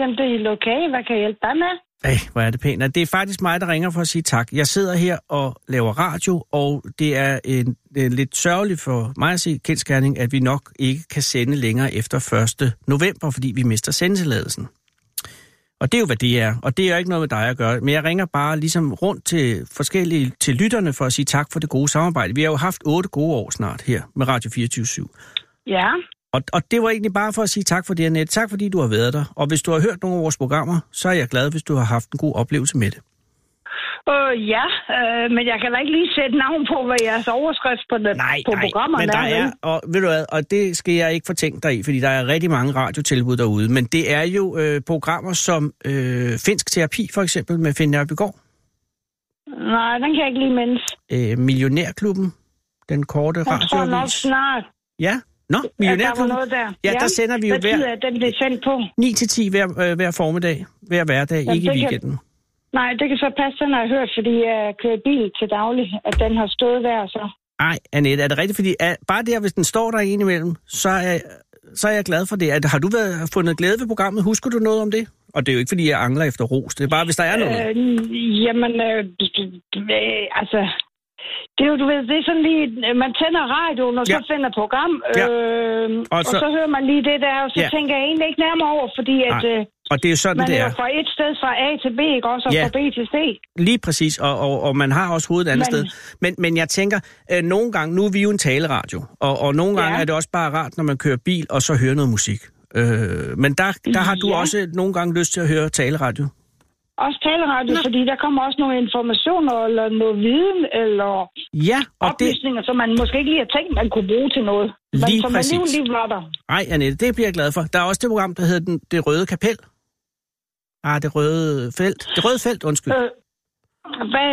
F: Jamen, det er okay. Hvad kan jeg hjælpe dig med?
C: Ej, hvor er det pænt. Det er faktisk mig, der ringer for at sige tak. Jeg sidder her og laver radio, og det er en, en lidt sørgeligt for mig at se kendskærning, at vi nok ikke kan sende længere efter 1. november, fordi vi mister sendetilladelsen. Og det er jo, hvad det er. Og det er jo ikke noget med dig at gøre. Men jeg ringer bare ligesom rundt til forskellige til lytterne for at sige tak for det gode samarbejde. Vi har jo haft otte gode år snart her med Radio 24
F: Ja.
C: Og, og det var egentlig bare for at sige tak for det, Annette. Tak fordi du har været der. Og hvis du har hørt nogle af vores programmer, så er jeg glad, hvis du har haft en god oplevelse med det.
F: Øh, ja, øh, men jeg kan da ikke lige sætte navn på, hvad jeres overskrift på, det,
C: Nej,
F: på
C: nej,
F: programmerne
C: men der
F: er.
C: er, og ved du hvad, og det skal jeg ikke fortænke dig i, fordi der er rigtig mange radiotilbud derude, men det er jo øh, programmer som øh, Finsk Terapi for eksempel med Finn Nørbegaard,
F: Nej, den kan jeg ikke lige mindes.
C: øh, Millionærklubben, den korte
F: Jeg tror nok
C: radioavis.
F: snart,
C: Ja, nå, Millionærklubben.
F: noget der.
C: Ja, der sender vi jo
F: Hvad
C: hver
F: er den blev sendt på?
C: 9 til 10 hver, øh, hver formiddag, hver hverdag,
F: Jamen,
C: ikke i
F: det kan-
C: weekenden.
F: Nej, det kan så passe, den har jeg hørt, fordi jeg kører bil til daglig, at den har stået der så.
C: Ej, Annette, er det rigtigt? Fordi er, bare der, hvis den står der en imellem, så er, så er jeg glad for det. At, har du været, fundet glæde ved programmet? Husker du noget om det? Og det er jo ikke, fordi jeg angler efter ros. Det er bare, hvis der er noget.
F: Øh, jamen, øh, øh, altså... Det er jo, du ved, det er sådan lige, man tænder radioen, og så
C: Ja.
F: finder program,
C: Ja.
F: øh,
C: Og
F: og,
C: så-
F: så, og så hører man lige det der, og så
C: Ja.
F: ja. tænker jeg egentlig ikke nærmere over, fordi at
C: Nej,
F: øh,
C: Og det er jo sådan,
F: man
C: det
F: er jo fra et sted fra A til B, ikke også, og
C: Ja.
F: fra B til C.
C: Lige præcis, og, og, og man har også hovedet et andet
F: Men-
C: sted. Men, men jeg tænker, øh, nogle gange, nu er vi jo en taleradio, og, og nogle gange
F: Ja.
C: er det også bare rart, når man kører bil, og så hører noget musik. Øh, men der, der har du
F: Ja.
C: også nogle gange lyst til at høre taleradio.
F: Også taleradio,
C: Nå.
F: fordi der kommer også nogle informationer, eller noget viden, eller
C: Ja, og det...
F: oplysninger, som man måske ikke lige har tænkt, man kunne bruge til noget. Men
C: Lige
F: som
C: præcis.
F: alligevel lige var der.
C: Ej, Annette, det bliver jeg glad for. Der er også det program, der hedder den, Det Røde Kapel. Ah, Det Røde Felt. Det Røde Felt, undskyld.
F: Øh, hvad,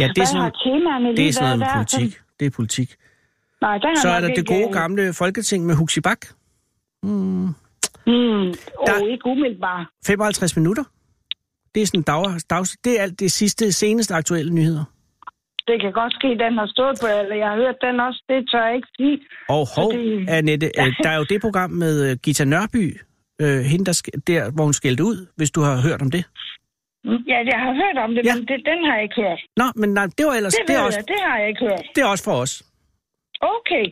C: Ja, det er
F: hvad
C: sådan-
F: har temaerne lige
C: Det er sådan noget med
F: der?
C: politik. Det er politik.
F: Nej, der
C: Så er der det gode
F: øh,
C: gamle folketing med Huxi Bak. Mm,
F: Hmm,
C: Der-
F: ikke umiddelbart.
C: 55 minutter. Det er sådan dag, dag, det er alt det sidste, seneste aktuelle nyheder.
F: Det kan godt ske, den har stået på, eller jeg har hørt den også. Det tør jeg ikke sige.
C: Og hov,
F: det-
C: Annette, øh, der er jo det program med øh, Gita Nørby, øh, hende der, der, hvor hun skældte ud, hvis du har hørt om det.
F: Ja, jeg har hørt om det,
C: Ja.
F: men det, den har jeg ikke hørt.
C: Nå, men nej, det var ellers,
F: Det,
C: det, er også,
F: jeg, det har jeg ikke hørt.
C: det er også for os.
F: Okay,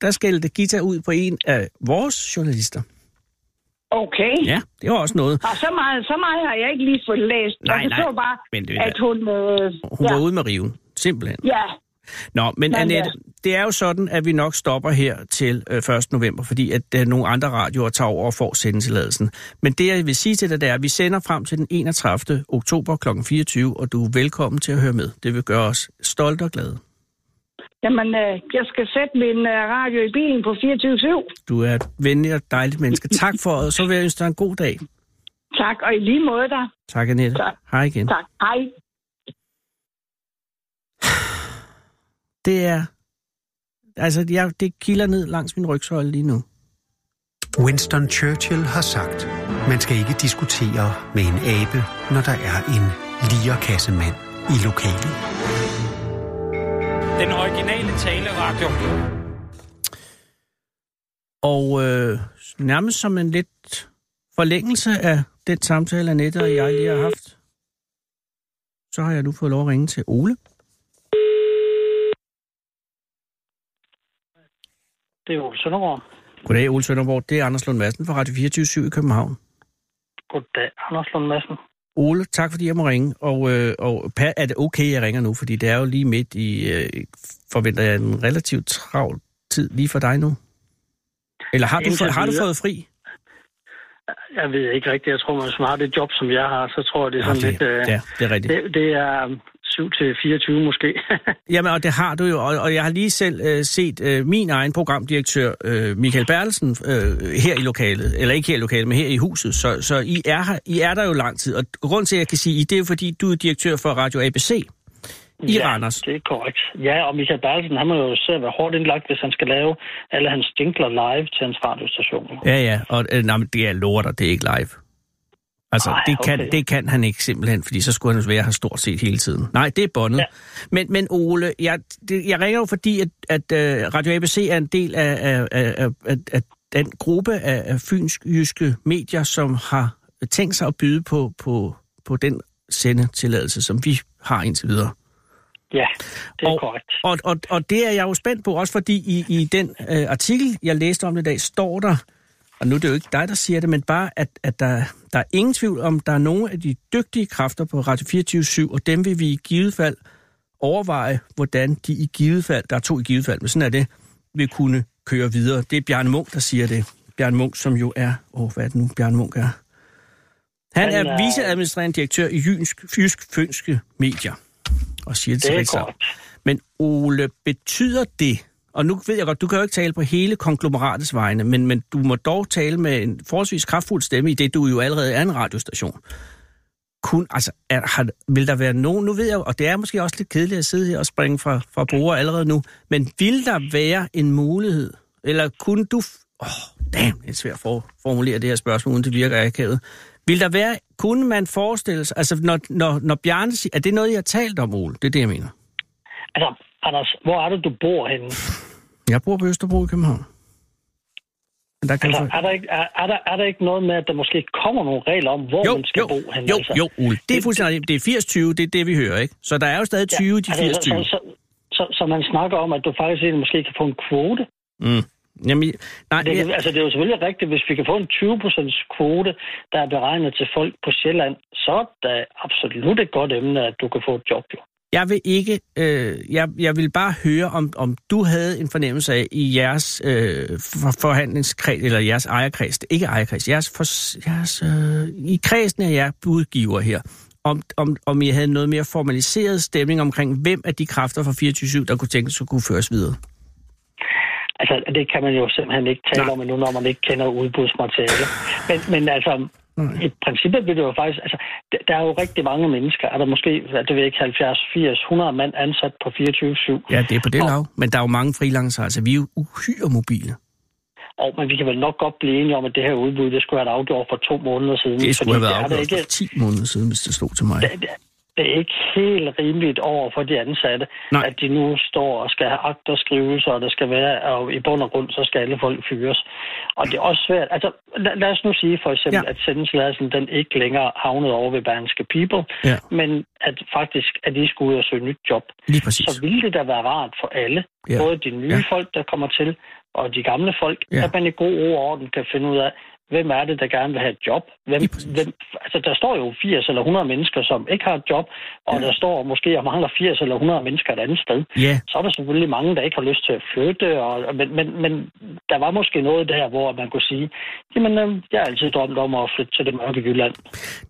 C: Der skældte Gita ud på en af vores journalister.
F: Okay.
C: Ja, det var også noget.
F: Og så meget, så meget har jeg ikke lige fået læst.
C: Nej,
F: jeg
C: nej,
F: så bare,
C: men det
F: at hun... Øh,
C: Hun
F: ja,
C: var ude med riven, simpelthen.
F: ja,
C: Nå, men
F: Men,
C: Annette,
F: ja.
C: det er jo sådan, at vi nok stopper her til øh, 1. november, fordi at øh, nogle andre radioer tager over og får sendetilladelsen. Men det, jeg vil sige til dig, det er, at vi sender frem til den 31. oktober kl. 24, og du er velkommen til at høre med. Det vil gøre os stolte og glade.
F: Jamen, øh, jeg skal sætte min øh, radio i bilen på 24-7.
C: Du er et venlig og dejligt menneske. Tak for det. Så vil jeg ønske dig en god dag.
F: Tak, og i lige måde dig.
C: Tak, Annette.
F: Tak.
C: Hej igen.
F: Tak. Hej.
C: Det er... Altså, jeg, det kilder ned langs min rygsøjle lige nu.
A: Winston Churchill har sagt, man skal ikke diskutere med en abe, når der er en lierkassemand i lokalet.
G: Originale taleradio.
C: Og øh, nærmest som en lidt forlængelse af den samtale, Annette og jeg lige har haft, så har jeg nu fået lov at ringe til Ole.
H: Det er jo Søndergaard.
C: Goddag, Ole Sønderborg. Det er Anders Lund Madsen fra Radio 24 i København.
H: Goddag, Anders Lund Madsen.
C: Ole, tak fordi jeg må ringe. Og, øh, og er det okay, jeg ringer nu? Fordi det er jo lige midt i, øh, forventer jeg, en relativt travl tid lige for dig nu. Eller har du,
H: Indtil
C: få, har du fået fri?
H: Jeg ved ikke rigtigt. Jeg tror, man har det job, som jeg har, så tror jeg, det er sådan
C: det,
H: lidt... Øh,
C: ja, det er rigtigt.
H: det, det er 7 til 24 måske.
C: Jamen, og det har du jo, og, og jeg har lige selv øh, set øh, min egen programdirektør, øh, Michael Bertelsen, øh, her i lokalet, eller ikke her i lokalet, men her i huset, så, så I, er her, I er der jo lang tid, og grund til, at jeg kan sige I, det er fordi, du er direktør for Radio ABC i
H: ja,
C: Randers.
H: det er korrekt. Ja, og Michael Bertelsen, han må jo selv være hårdt indlagt, hvis han skal lave alle hans jingler live til hans radiostation.
C: Ja, ja, og øh, nej, det er lover dig, det er ikke live. Altså,
H: Ej,
C: det, kan,
H: okay.
C: det kan han ikke simpelthen, fordi så skulle han være her stort set hele tiden. Nej, det er båndet. Ja. Men, men Ole, jeg, det, jeg ringer jo fordi, at, at uh, Radio ABC er en del af, af, af, af, af den gruppe af, af fynsk-jyske medier, som har tænkt sig at byde på, på, på den sendetilladelse, som vi har indtil videre.
H: Ja, det er
C: Og-
H: korrekt.
C: Og, og, og det er jeg jo spændt på, også fordi i, i den øh, artikel, jeg læste om i dag, står der, og nu er det jo ikke dig, der siger det, men bare, at, at der, der er ingen tvivl om, der er nogle af de dygtige kræfter på Radio 24 og dem vil vi i givet fald overveje, hvordan de i givet fald, der er to i givet fald, men sådan er det, vil kunne køre videre. Det er Bjarne Munk, der siger det. Bjarne Munk, som jo er, åh, hvad er det nu, Bjarne Munk er? Han er
H: er-
C: viceadministrerende direktør i Jynsk, Fynsk Fynske Medier, og siger det,
H: Det
C: til Ritzau. Men Ole, betyder det, og nu ved jeg godt, du kan jo ikke tale på hele konglomeratets vegne, men, men du må dog tale med en forholdsvis kraftfuld stemme, i det du jo allerede er en radiostation. Kun, altså, er, har, vil der være nogen, nu ved jeg, og det er måske også lidt kedeligt at sidde her og springe fra, fra bruger allerede nu, men vil der være en mulighed, eller kunne du, åh, oh, damn, det er svært at for, formulere det her spørgsmål, uden det virker akavet. Vil der være, kunne man forestille sig, altså når, når, når Bjarne siger, er det noget, jeg har talt om, Ole? Det er det, jeg mener.
H: Altså, Anders, hvor er det, du bor henne?
C: Jeg bor på Østerbro i København. Men der kan
H: Altså,
C: få...
H: er der, ikke, er, er, der, er der ikke noget med, at der måske kommer nogle regler om, hvor
C: Jo,
H: man skal
C: jo,
H: bo henne?
C: jo,
H: altså?
C: jo, Ole. Det er fuldstændig. Det er 80-20, det er det, vi hører, ikke? Så der er jo stadig 20 i de
H: altså,
C: 80-20.
H: så, så, så, så, man snakker om, at du faktisk egentlig måske kan få en kvote.
C: Mm. Jamen, nej,
H: Det,
C: jeg,
H: altså, det er jo selvfølgelig rigtigt, hvis vi kan få en 20% kvote, der er beregnet til folk på Sjælland, så er det absolut et godt emne, at du kan få et job. Jo.
C: Jeg vil ikke... Øh, jeg, jeg vil bare høre, om, om du havde en fornemmelse af i jeres øh, for, forhandlingskreds, eller jeres ejerkreds, ikke ejerkreds, jeres, for, jeres øh, i kredsen af jer budgiver her, om, om, om I havde noget mere formaliseret stemning omkring, hvem af de kræfter fra 24 der kunne tænkes at kunne føres videre.
H: Altså, det kan man jo simpelthen ikke tale
C: Nej.
H: om endnu, når man ikke kender udbudsmateriale. Men, men altså, i princippet vil det jo faktisk... Altså, der- er jo rigtig mange mennesker. Er der måske, det ved ikke, 70, 80, 100 mand ansat på 24-7.
C: Ja, det er på det
H: Og-
C: lav. Men der er jo mange freelancer, altså vi er jo uhyre mobile.
H: Og, men vi kan vel nok godt blive enige om, at det her udbud, det skulle have været afgjort for to måneder siden.
C: Det skulle have været afgjort
H: ikke,
C: for 10 måneder siden, hvis det stod til mig.
H: det, det- det er ikke helt rimeligt over for de ansatte,
C: Nej.
H: at de nu står og skal have akt og det skal være, og i bund og grund, så skal alle folk fyres. Og det er også svært. Altså, lad, lad os nu sige for eksempel,
C: Ja.
H: at sendetilladelsen den ikke længere havnede over ved Berlingske People,
C: Ja.
H: men at faktisk, at de skulle ud og søge nyt job. Så ville det da være rart for alle,
C: Ja.
H: både de nye
C: Ja.
H: folk, der kommer til, og de gamle folk,
C: ja.
H: at man i god ro og orden kan finde ud af, hvem er det, der gerne vil have et job? Hvem, hvem, altså, der står jo 80 eller 100 mennesker, som ikke har et job, og ja. der står måske og mangler 80 eller 100 mennesker et andet sted.
C: Ja,
H: Så er der selvfølgelig mange, der ikke har lyst til at flytte, og, men, men, men der var måske noget der, hvor man kunne sige, jamen, øh, jeg har altid drømt om at flytte til det mørke Jylland.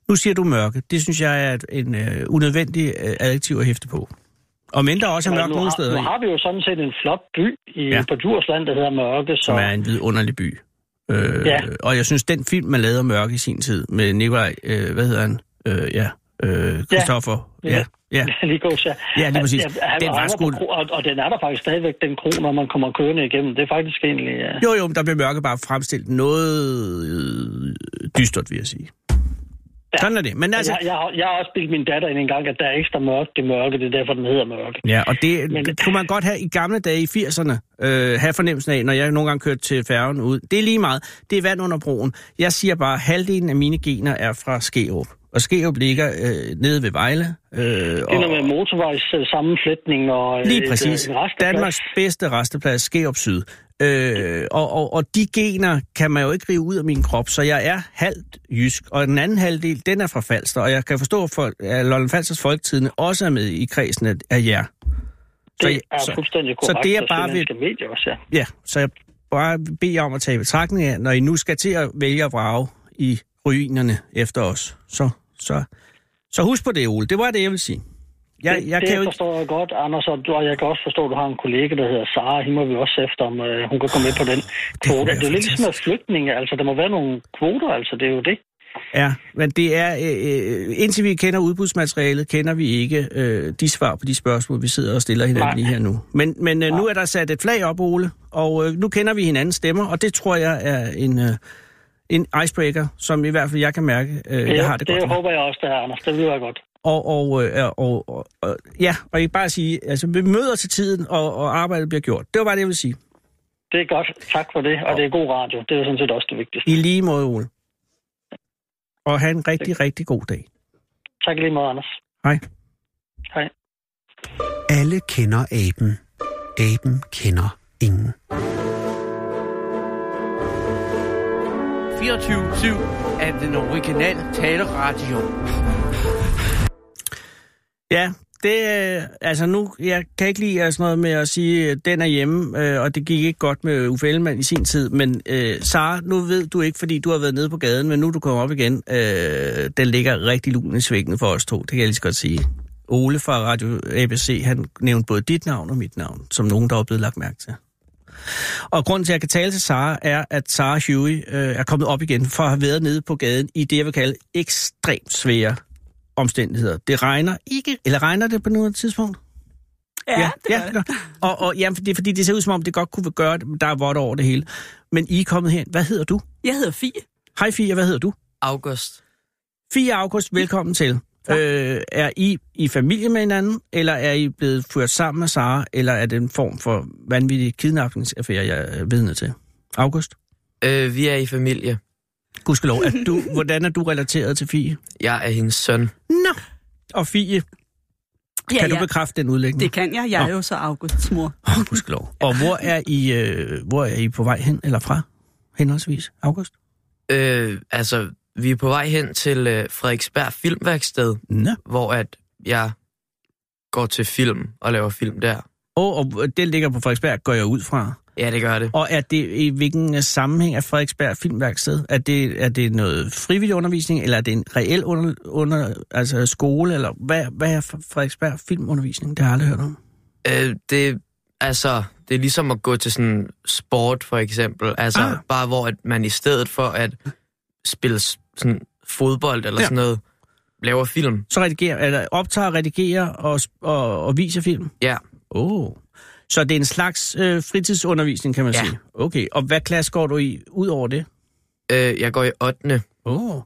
C: nu siger du mørke. Det synes jeg er en øh, unødvendig øh, adjektiv at hæfte på. Og mindre også er mørkt
H: nu,
C: nogle steder
H: nu har vi jo sådan set en flot by i,
C: ja.
H: på Djursland, der hedder Mørke. Så,
C: som er en vidunderlig by. Øh,
H: Ja.
C: Og jeg synes, den film, man lavede om mørke i sin tid, med Nikolaj, øh, hvad hedder han? Øh, ja, øh, Christoffer. Ja.
H: Ja.
C: ja.
H: lige gås, ja.
C: Ja, lige præcis.
H: Ja, han,
C: Den var sgu-
H: og, og den er der faktisk stadigvæk, den kro, når man kommer kørende igennem. Det er faktisk egentlig... Ja.
C: Jo, jo, men der blev mørke bare fremstillet noget øh, dystert, vil jeg sige. Ja. Sådan er det. Men altså,
H: Jeg, jeg, har, jeg har også bildt min datter ind en gang, at der er ekstra mørkt det mørke, det er derfor, den hedder mørke.
C: Ja, og det,
H: Men-
C: det kunne man godt have i gamle dage i 80'erne, øh, have fornemmelsen af, når jeg nogle gange kørte til færgen ud. Det er lige meget. Det er vand under broen. Jeg siger bare, at halvdelen af mine gener er fra Skerup. Og Skerup ligger øh, nede ved Vejle. Øh,
H: Det er
C: og,
H: med motorvejs øh, og øh,
C: lige
H: et,
C: præcis.
H: øh, en resteplads.
C: Danmarks bedste resteplads, Skerup Syd. Øh, og, og, og de gener kan man jo ikke rive ud af min krop, så jeg er halvt jysk. Og den anden halvdel, den er fra Falster. Og jeg kan forstå, at, folk, at Lolland Falsters Folketidene også er med i kredsen af, af jer.
H: Det
C: jeg-
H: er fuldstændig
C: så
H: korrekt.
C: det er bare ved,
H: medier også, ja.
C: Ja, så jeg bare beder om at tage betragtning af, når I nu skal til at vælge at vrage i ruinerne efter os. Så, så, så husk på det, Ole. Det var det, jeg vil sige. Jeg,
H: det,
C: jeg
H: det
C: kan jo ikke...
H: forstår jeg godt, Anders, og, du, og jeg kan også forstå, at du har en kollega, der hedder Sara. Hende må vi også efter, om øh, hun kan komme med på den kvote. Det, det er lidt ligesom
C: fantastisk.
H: flygtninge, altså der må være nogle kvoter, altså det er jo det.
C: Ja, men det er... Øh, øh, indtil vi kender udbudsmaterialet, kender vi ikke øh, de svar på de spørgsmål, vi sidder og stiller hinanden
H: Nej.
C: lige her nu. Men, men øh, nu er der sat et flag op, Ole, og øh, nu kender vi hinandens stemmer, og det tror jeg er en... Øh, en icebreaker, som i hvert fald jeg kan mærke, øh,
H: Det,
C: jeg har det,
H: det
C: godt med.
H: håber jeg også, der er, Anders. Det vil jeg godt.
C: Og, og, øh, og, og, og, ja, og jeg kan bare sige, altså vi møder til tiden, og, og arbejdet bliver gjort. Det var bare det, jeg vil sige.
H: Det er godt. Tak for det, og det er god radio. Det er sådan set også det vigtigste.
C: I lige måde, Ole. Og have en rigtig, rigtig god dag.
H: Tak lige måde, Anders.
C: Hej.
H: Hej.
A: Alle kender aben. Aben kender ingen.
G: 24-7 af den originale taleradio.
C: Ja, det øh, altså nu, jeg kan ikke lide sådan noget med at sige, at den er hjemme, øh, og det gik ikke godt med Uffe Ellemann i sin tid, men øh, Sara, nu ved du ikke, fordi du har været nede på gaden, men nu er du kommer op igen, øh, den ligger rigtig lun i svingene for os to, det kan jeg lige så godt sige. Ole fra Radio ABC, han nævnte både dit navn og mit navn, som nogen, der er blevet lagt mærke til. Og grunden til, at jeg kan tale til Sara, er, at Sara Huey øh, er kommet op igen for at have været nede på gaden i det, jeg vil kalde ekstremt svære omstændigheder. Det regner ikke, eller regner det på noget tidspunkt?
I: Ja, ja det
C: ja,
I: gør
C: det. Og, og ja, det er fordi, det ser ud som om, det godt kunne gøre det, men der er vådt over det hele. Men I er kommet hen. Hvad hedder du?
I: Jeg hedder Fie.
C: Hej Fie, hvad hedder du?
J: August.
C: 4. august, velkommen til. Øh, er I i familie med hinanden, eller er I blevet ført sammen med Sara, eller er det en form for vanvittig kidnapningsaffære, jeg er vidne til? August?
J: Øh, vi er i familie.
C: Gudskelov, er du, hvordan er du relateret til Fie?
J: Jeg er hendes søn.
C: Nå! Og Fie,
I: Ja,
C: kan du
I: ja.
C: bekræfte den udlægning?
I: Det kan jeg. Jeg er jo så Augusts mor.
C: Åh, oh, gudskelov. Og hvor er, I, øh, hvor er I på vej hen, eller fra, henholdsvis, August?
J: Øh, altså, vi er på vej hen til øh, Frederiksberg Filmværksted,
C: Nå.
J: hvor at jeg går til film og laver film der.
C: Og, og det ligger på Frederiksberg, går jeg ud fra.
J: Ja, det gør det.
C: Og er det i hvilken øh, sammenhæng af Frederiksberg Filmværksted? Er det, er det noget frivillig undervisning, eller er det en reel under, under, altså skole, eller hvad, hvad er Frederiksberg Filmundervisning? Det har jeg aldrig hørt om.
J: Øh, det, altså, det er ligesom at gå til sådan sport, for eksempel. Altså,
C: Ah.
J: bare hvor at man i stedet for at spille sådan fodbold eller
C: Ja.
J: sådan noget, laver film.
C: Så redigerer, eller optager, redigerer og, og, og viser film?
J: Ja.
C: Oh. Så det er en slags øh, fritidsundervisning, kan man
J: Ja.
C: sige? Okay, og hvad klasse går du i ud over det?
J: Øh, jeg går i 8.
C: Oh.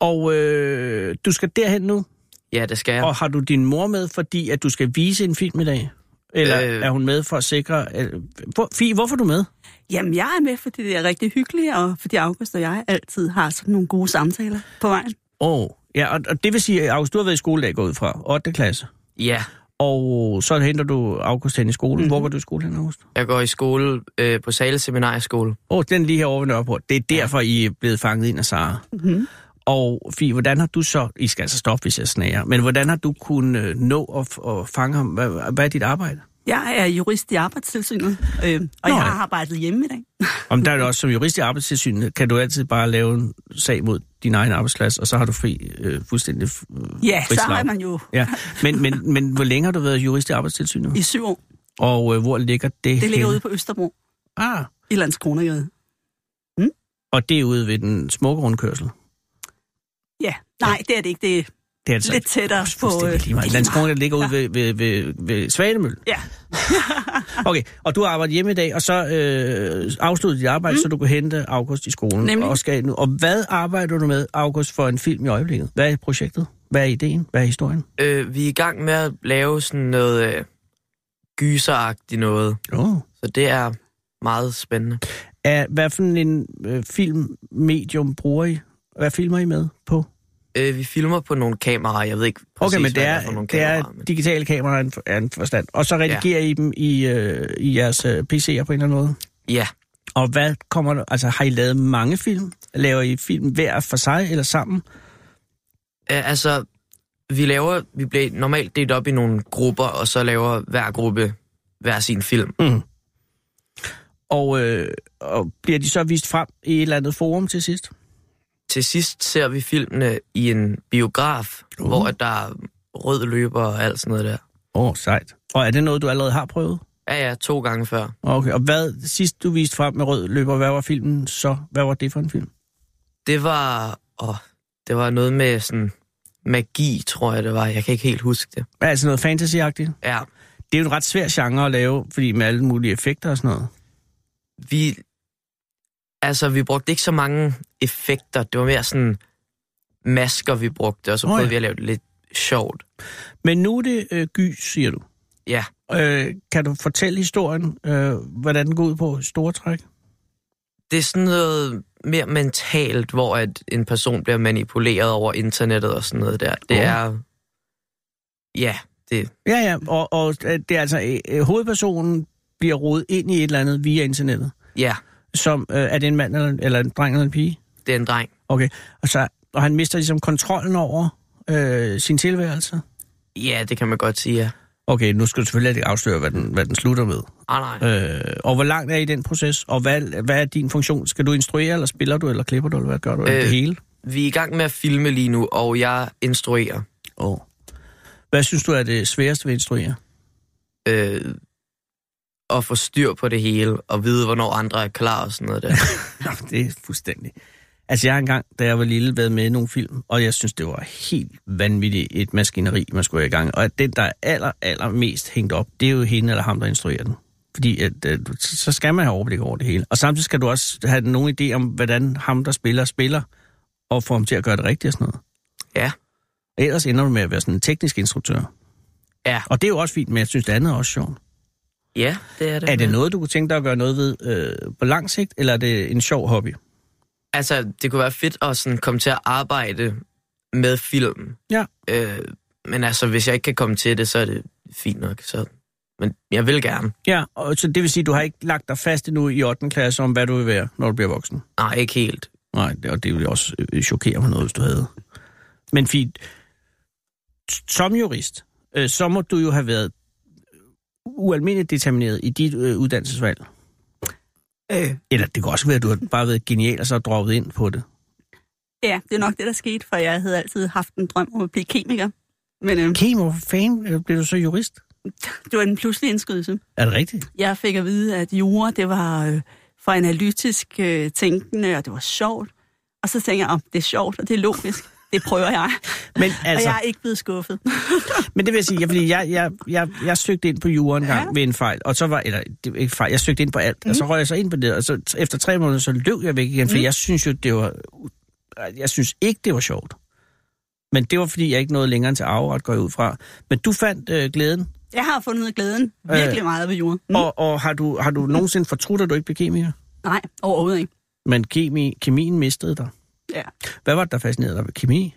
C: Og øh, du skal derhen nu,
J: Ja, det skal jeg.
C: og har du din mor med, fordi at du skal vise en film i dag? Eller øh...
J: Øh.
C: er hun med for at sikre... At... Hvor, Fie, hvorfor er du med?
I: Jamen, jeg er med, fordi det er rigtig hyggeligt, og fordi August og jeg altid har sådan nogle gode samtaler på vejen.
C: Åh, oh. ja, og, og det vil sige, at August, du har været i skoledag gået ud fra 8. klasse.
J: Ja,
C: Og så henter du August hen i skolen. Mm-hmm. Hvor går du i skole hen, August?
J: jeg går i skole øh, på Sale Seminarieskole.
C: Åh, oh, den lige herovre ved Nørreport. Det er derfor, I er blevet fanget ind af Sara. Mm-hmm. Og Fie, hvordan har du så... I skal altså stoppe, hvis jeg snager. Men hvordan har du kunnet øh, nå at, at fange ham? Hvad, hvad er dit arbejde?
I: Jeg er jurist i arbejdstilsynet, øh, og
C: Nå,
I: jeg har arbejdet hjemme i dag.
C: Om der er det også som jurist i arbejdstilsynet, kan du altid bare lave en sag mod din egen arbejdsplads, og så har du fri øh, fuldstændig øh,
I: Ja, så har man jo
C: Ja, men, men, men hvor længe har du været jurist i arbejdstilsynet?
I: i syv år.
C: Og øh, hvor ligger det
I: Det ligger
C: henne?
I: ude på Østerbro
C: Ah,
I: i Landskronagade.
C: og det er ude ved den smukke rundkørsel.
I: Ja, nej, det er det ikke. Det er
C: Det er altså
I: lidt tættere på... øh, det er
C: Landskronen ligger ude
I: Ja.
C: ved, ved, ved, ved Svanemøl.
I: Ja.
C: Okay, og du har arbejdet hjemme i dag, og så øh, afsluttet dit arbejde, mm. så du kan hente August i skolen.
I: Nemlig.
C: Og, skal nu. og hvad arbejder du med, August, for en film i øjeblikket? Hvad er projektet? Hvad er ideen? Hvad er historien?
J: Øh, vi er i gang med at lave sådan noget øh, gyseragtigt noget.
C: Oh.
J: Så det er meget spændende.
C: Er, hvad for en øh, filmmedium bruger I? Hvad filmer I med på?
J: Øh, vi filmer på nogle kameraer. Jeg ved ikke præcis,
C: Okay, men det
J: hvad
C: er,
J: for nogle
C: det er
J: kameraer. Men...
C: digitale kameraer en, af en forstand. Og så redigerer I dem i, øh, i jeres øh, PC'er på en eller anden måde?
J: Ja,
C: Og hvad kommer der, altså har I lavet mange film? Laver I film hver for sig eller sammen?
J: øh, altså, vi laver, vi bliver normalt delt op i nogle grupper, og så laver hver gruppe hver sin film.
C: Mm. Og, øh, og bliver de så vist frem i et eller andet forum til sidst?
J: Til sidst ser vi filmene i en biograf,
C: Uh.
J: hvor der er rød løber og alt sådan noget der.
C: Åh, oh, sejt. Og er det noget, du allerede har prøvet?
J: Ja, ja, to gange før.
C: Okay, og hvad sidst du viste frem med rød løber, hvad var filmen så? Hvad var det for en film?
J: Det var, åh, det var noget med sådan magi, tror jeg det var. Jeg kan ikke helt huske det.
C: Altså noget fantasyagtigt?
J: Ja,
C: Det er jo en ret svær genre at lave, fordi med alle mulige effekter og sådan noget.
J: vi, altså, vi brugte ikke så mange effekter. Det var mere sådan masker, vi brugte, og så
C: Åh,
J: prøvede
C: ja.
J: vi at lave det lidt sjovt.
C: Men nu er det øh, gys, siger du.
J: Ja,
C: Øh, kan du fortælle historien, øh, hvordan den går ud på store træk?
J: det er sådan noget mere mentalt, hvor at en person bliver manipuleret over internettet og sådan noget der. Det
C: Åh.
J: er... Ja, det,
C: Ja, ja, og, og øh, det er altså, øh, hovedpersonen bliver rodet ind i et eller andet via internettet.
J: ja,
C: Som, øh, er det en mand eller, eller en dreng eller en pige?
J: Det er en dreng.
C: Okay, og, så, og han mister ligesom kontrollen over øh, sin tilværelse?
J: Ja, det kan man godt sige, ja.
C: Okay, nu skal du selvfølgelig ikke afsløre, hvad den, hvad den slutter med.
J: Ah, nej.
C: Øh, og hvor langt er I den proces? Og hvad, hvad er din funktion? Skal du instruere, eller spiller du, eller klipper du, eller hvad gør du? Øh, det hele?
J: Vi er i gang med at filme lige nu, og jeg instruerer.
C: Oh. Hvad synes du er det sværeste ved at instruere?
J: Øh, at få styr på det hele, og vide, hvornår andre er klar og sådan noget der.
C: Det er fuldstændig. Altså, jeg har engang, da jeg var lille, været med i nogle film, og jeg synes, det var helt vanvittigt et maskineri, man skulle i gang. Og at den, der er aller, aller mest hængt op, det er jo hende eller ham, der instruerer den. Fordi at, øh, du- så skal man have overblik over det hele. Og samtidig skal du også have nogen idé om, hvordan ham, der spiller, spiller, og få ham til at gøre det rigtigt og sådan noget.
J: Ja.
C: Ellers ender du med at være sådan en teknisk instruktør.
J: Ja.
C: Og det er jo også fint, men jeg synes, det andet er også sjovt.
J: Ja, det er det.
C: Er det noget, du kunne tænke dig at gøre noget ved øh, på lang sigt, eller er det en sjov hobby?
J: Altså, det kunne være fedt at sådan komme til at arbejde med film.
C: Ja.
J: Øh, men altså, hvis jeg ikke kan komme til det, så er det fint nok. Så... Men jeg vil gerne.
C: Ja, og så det vil sige, at du har ikke lagt dig fast endnu i 8. klasse om, hvad du vil være, når du bliver voksen?
J: Nej, ikke helt.
C: Nej, det, og det ville også øh, chokere mig noget, hvis du havde. Men fint. Som jurist, øh, så må du jo have været ualmindeligt determineret i dit øh, uddannelsesvalg.
I: Øh,
C: Eller det kan også være, at du har bare været genial og så droppet ind på det.
I: ja, det er nok det, der skete, for jeg havde altid haft en drøm om at blive kemiker. Men øh,
C: Kemo, hvor fanden blev du så jurist?
I: det var en pludselig indskydelse.
C: Er det rigtigt?
I: Jeg fik at vide, at jura, det var øh, for analytisk øh, tænkende, og det var sjovt. Og så tænkte jeg, om det er sjovt, og det er logisk. Det prøver jeg.
C: Men
I: Altså... Og jeg er ikke blevet skuffet.
C: Men det vil jeg sige, jeg, fordi jeg, jeg, jeg, jeg søgte ind på jura en gang ja. ved en fejl, og så var, eller det var ikke fejl, jeg søgte ind på alt, mm. og så røg jeg så ind på det, og så efter tre måneder, så løb jeg væk igen, for
I: Mm.
C: jeg synes jo, det var, jeg synes ikke, det var sjovt. Men det var, fordi jeg ikke nåede længere til afret, går jeg ud fra. Men du fandt øh, glæden,
I: Jeg har fundet glæden virkelig
C: Øh,
I: meget ved jura. Mm.
C: og, og har, du, har du nogensinde fortrudt, at du ikke blev kemiker?
I: Nej, overhovedet ikke.
C: Men kemi, kemien mistede dig.
I: Ja.
C: Hvad var det, der fascinerede dig ved kemi?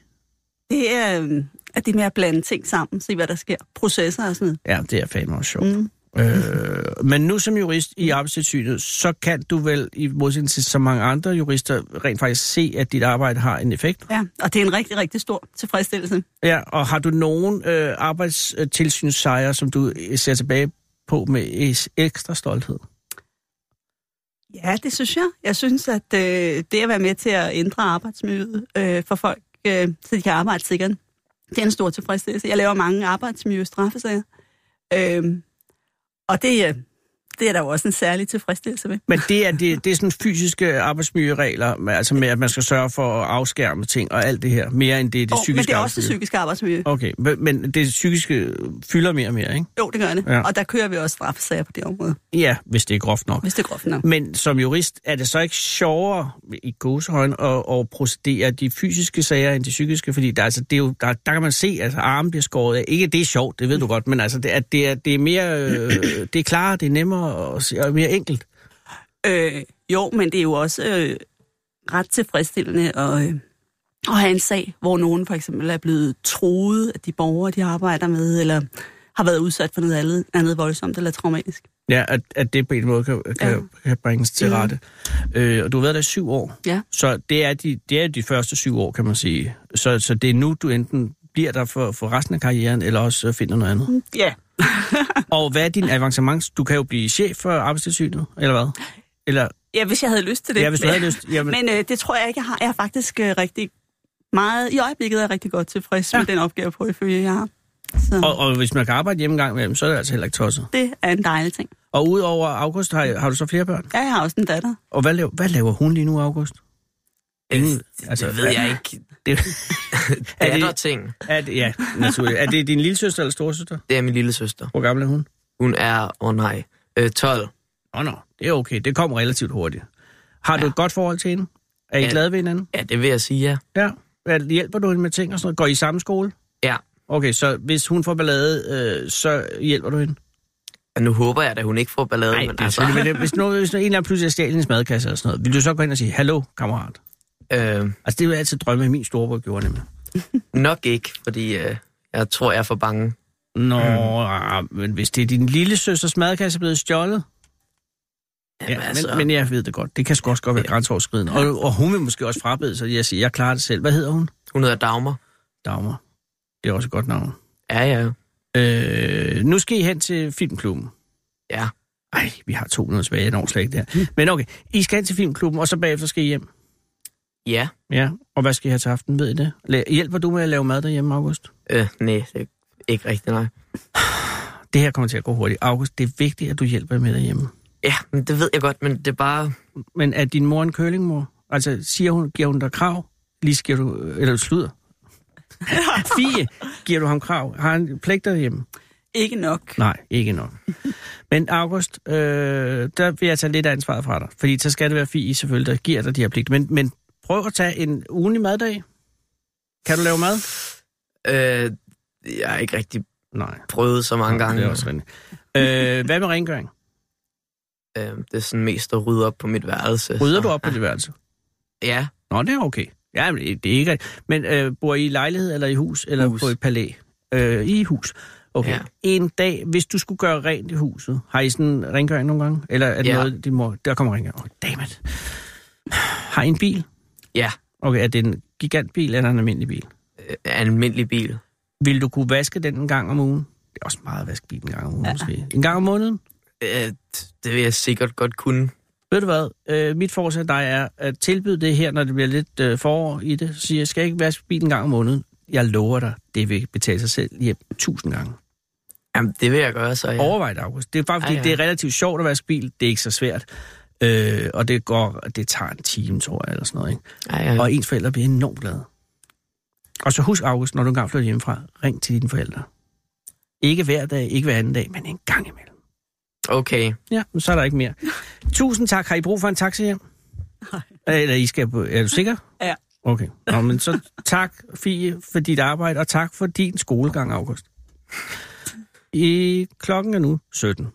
I: Det er, øh, at det med at blande ting sammen, se hvad der sker. Processer og sådan noget.
C: Ja, det er fandme også sjovt.
I: Mm.
C: Øh, men nu som jurist i arbejdstilsynet, så kan du vel i modsætning til så mange andre jurister rent faktisk se, at dit arbejde har en effekt.
I: Ja, og det er en rigtig, rigtig stor tilfredsstillelse.
C: Ja, og har du nogen øh, arbejdstilsynssejre, som du ser tilbage på med ekstra stolthed?
I: Ja, det synes jeg. Jeg synes, at øh, det at være med til at ændre arbejdsmiljøet øh, for folk, øh, så de kan arbejde sikkert, det er en stor tilfredsstillelse. Jeg laver mange arbejdsmiljø-straffesager. Øh, og det, øh, det er der jo også en særlig tilfredsstillelse med.
C: Men det er, det, det er sådan fysiske arbejdsmiljøregler, altså med, at man skal sørge for at afskærme ting og alt det her, mere end det er det
I: Oh,
C: psykiske
I: men det er også det psykiske arbejdsmiljø.
C: Okay, men- det psykiske fylder mere og mere, ikke?
I: Jo, det gør det.
C: Ja.
I: Og der kører vi også straffesager på det område,
C: Ja, hvis det er groft nok.
I: hvis det er groft nok.
C: Men som jurist, er det så ikke sjovere i gåsehøjne at, at procedere de fysiske sager end de psykiske? Fordi der, altså, det er jo, der, der kan man se, at altså, armen bliver skåret af. Ikke, det er sjovt, det ved du godt, men altså, det, at det, er, det er mere, øh, det er klarere, det er nemmere og, og mere enkelt.
I: Øh, jo, men det er jo også øh, ret tilfredsstillende at, øh, at have en sag, hvor nogen for eksempel er blevet troet af de borgere, de arbejder med, eller har været udsat for noget andet, andet voldsomt eller traumatisk.
C: Ja, at, at det på en måde kan, kan,
I: Ja.
C: kan bringes til
I: Mhm.
C: rette. Øh, og du har været der i syv år.
I: Ja.
C: Så det er, de, det er de første syv år, kan man sige. Så, så det er nu, du enten bliver der for, for resten af karrieren, eller også øh, finder noget andet.
I: Ja.
C: Og hvad er din avancement? Du kan jo blive chef for arbejdstilsynet, eller hvad? Eller,
I: Ja, hvis jeg havde lyst til det.
C: ja, hvis du havde lyst. Jamen,
I: Men øh, det tror jeg ikke, jeg har. Jeg er faktisk øh, rigtig meget... I øjeblikket er jeg rigtig godt tilfreds ja. med den opgave på, ifølge jeg har. Så
C: og, og hvis man kan arbejde hjemme gang imellem, så er det altså heller ikke tosset.
I: det er en dejlig ting.
C: Og udover August, har, har du så flere børn?
I: Ja, jeg har også en datter.
C: Og hvad laver, hvad laver hun lige nu, August? Ingen,
J: Altså, det ved jeg ikke.
C: Det, er, det,
J: ting.
C: er det, ja, naturligt. Er det din lille søster eller storesøster?
J: Det er min lille søster.
C: Hvor gammel er hun?
J: Hun er, åh oh nej, øh, 12.
C: Åh, oh, no, det er okay. Det kommer relativt hurtigt. Har du
J: Ja.
C: et godt forhold til hende? Er I
J: Ja.
C: glade ved hinanden?
J: Ja, det vil jeg sige, ja.
C: Ja. Hjælper du hende med ting og sådan noget? Går I i samme skole?
J: Ja.
C: Okay, så hvis hun får ballade, øh, så hjælper du hende?
J: Og nu håber jeg, at hun ikke får ballade.
C: Nej,
J: men
C: det
J: altså,
C: det- hvis, nu, hvis nu en eller anden pludselig er stjælet hendes madkasse eller sådan noget, vil du så gå ind og sige, hallo, kammerat?
J: Øh,
C: Altså, det er jo altid drømme, min storebror gjorde nemlig.
J: nok ikke, fordi øh, jeg tror, jeg er for bange.
C: Nå, mm. men hvis det er din lille søsters madkasse blevet stjålet,
J: Jamen,
C: ja,
J: altså,
C: men, men jeg ved det godt. Det kan sgu også godt være grænseoverskridende. Og, og hun vil måske også frabede sig, jeg siger, jeg klarer det selv. Hvad hedder hun?
J: Hun hedder Dagmar.
C: Dagmar. Det er også et godt navn.
J: Ja, ja.
C: Øh, nu skal I hen til filmklubben.
J: Ja.
C: Ej, vi har 200 tilbage, jeg når slet ikke der. Men okay, I skal hen til filmklubben, og så bagefter skal I hjem.
J: Ja.
C: Ja, og hvad skal I have til aften, ved I det? Hjælper du med at lave mad derhjemme, August?
J: Øh, nej, det er ikke rigtigt, nej.
C: Det her kommer til at gå hurtigt. August, det er vigtigt, at du hjælper med derhjemme.
J: Ja, men det ved jeg godt, men det er bare...
C: Men er din mor en curlingmor? Altså, siger hun, giver hun dig krav? Lige giver du, eller sluder? Fie, giver du ham krav? Har han pligter hjemme?
I: Ikke nok.
C: Nej, ikke nok. Men August, øh, der vil jeg tage lidt af ansvaret fra dig. Fordi så skal det være Fie selvfølgelig, der giver dig de her pligter. Men, men prøv at tage en ugenlig maddag. Kan du lave mad?
J: Øh, jeg har ikke rigtig
C: Nej.
J: prøvet så mange gange.
C: Det er også rigtigt. Øh, hvad med rengøring?
J: Øh, det er sådan mest at rydde op på mit værelse.
C: Rydder
J: så-
C: du op på dit værelse?
J: Ja,
C: Nå, det er okay. Ja, men det er ikke. Men øh, bor I i lejlighed eller i hus? Eller
J: Hus.
C: på et palæ? Øh, I hus. Okay. Ja. En dag, hvis du skulle gøre rent i huset, har I sådan rengøring nogle gange? Eller er det
J: Ja.
C: noget, din mor... Der kommer rengøring. Oh, dammit. Har I en bil?
J: Ja.
C: Okay, er det en gigantbil eller en almindelig bil?
J: Øh, en almindelig bil.
C: Vil du kunne vaske den en gang om ugen? Det er også meget at vaske bilen en gang om ugen, ja. måske. En gang om måneden?
J: Øh, det vil jeg sikkert godt kunne.
C: Ved du hvad? Øh, mit forslag dig er at tilbyde det her, når det bliver lidt øh, forår i det. Så siger jeg, skal ikke vaske bilen en gang om måneden? Jeg lover dig, det vil betale sig selv hjem tusind gange.
J: Jamen, det vil jeg gøre, så
C: Ja. Overvej det, August. Det er bare fordi, ja.
J: ja.
C: det er relativt sjovt at vaske bil. Det er ikke så svært. Øh, og det går, det tager en time, tror jeg, eller sådan noget. Ikke?
J: Ja, ja.
C: Og ens forældre bliver enormt glade. Og så husk, August, når du engang flytter hjemmefra, ring til dine forældre. Ikke hver dag, ikke hver anden dag, men en gang imellem.
J: Okay.
C: Ja, men så er der ikke mere. Tusind tak. Har I brug for en taxa hjem? Nej. Eller I skal. Er du sikker?
I: Ja.
C: Okay. Nå, men så tak, Fie, for dit arbejde, og tak for din skolegang, August. I klokken er nu 17.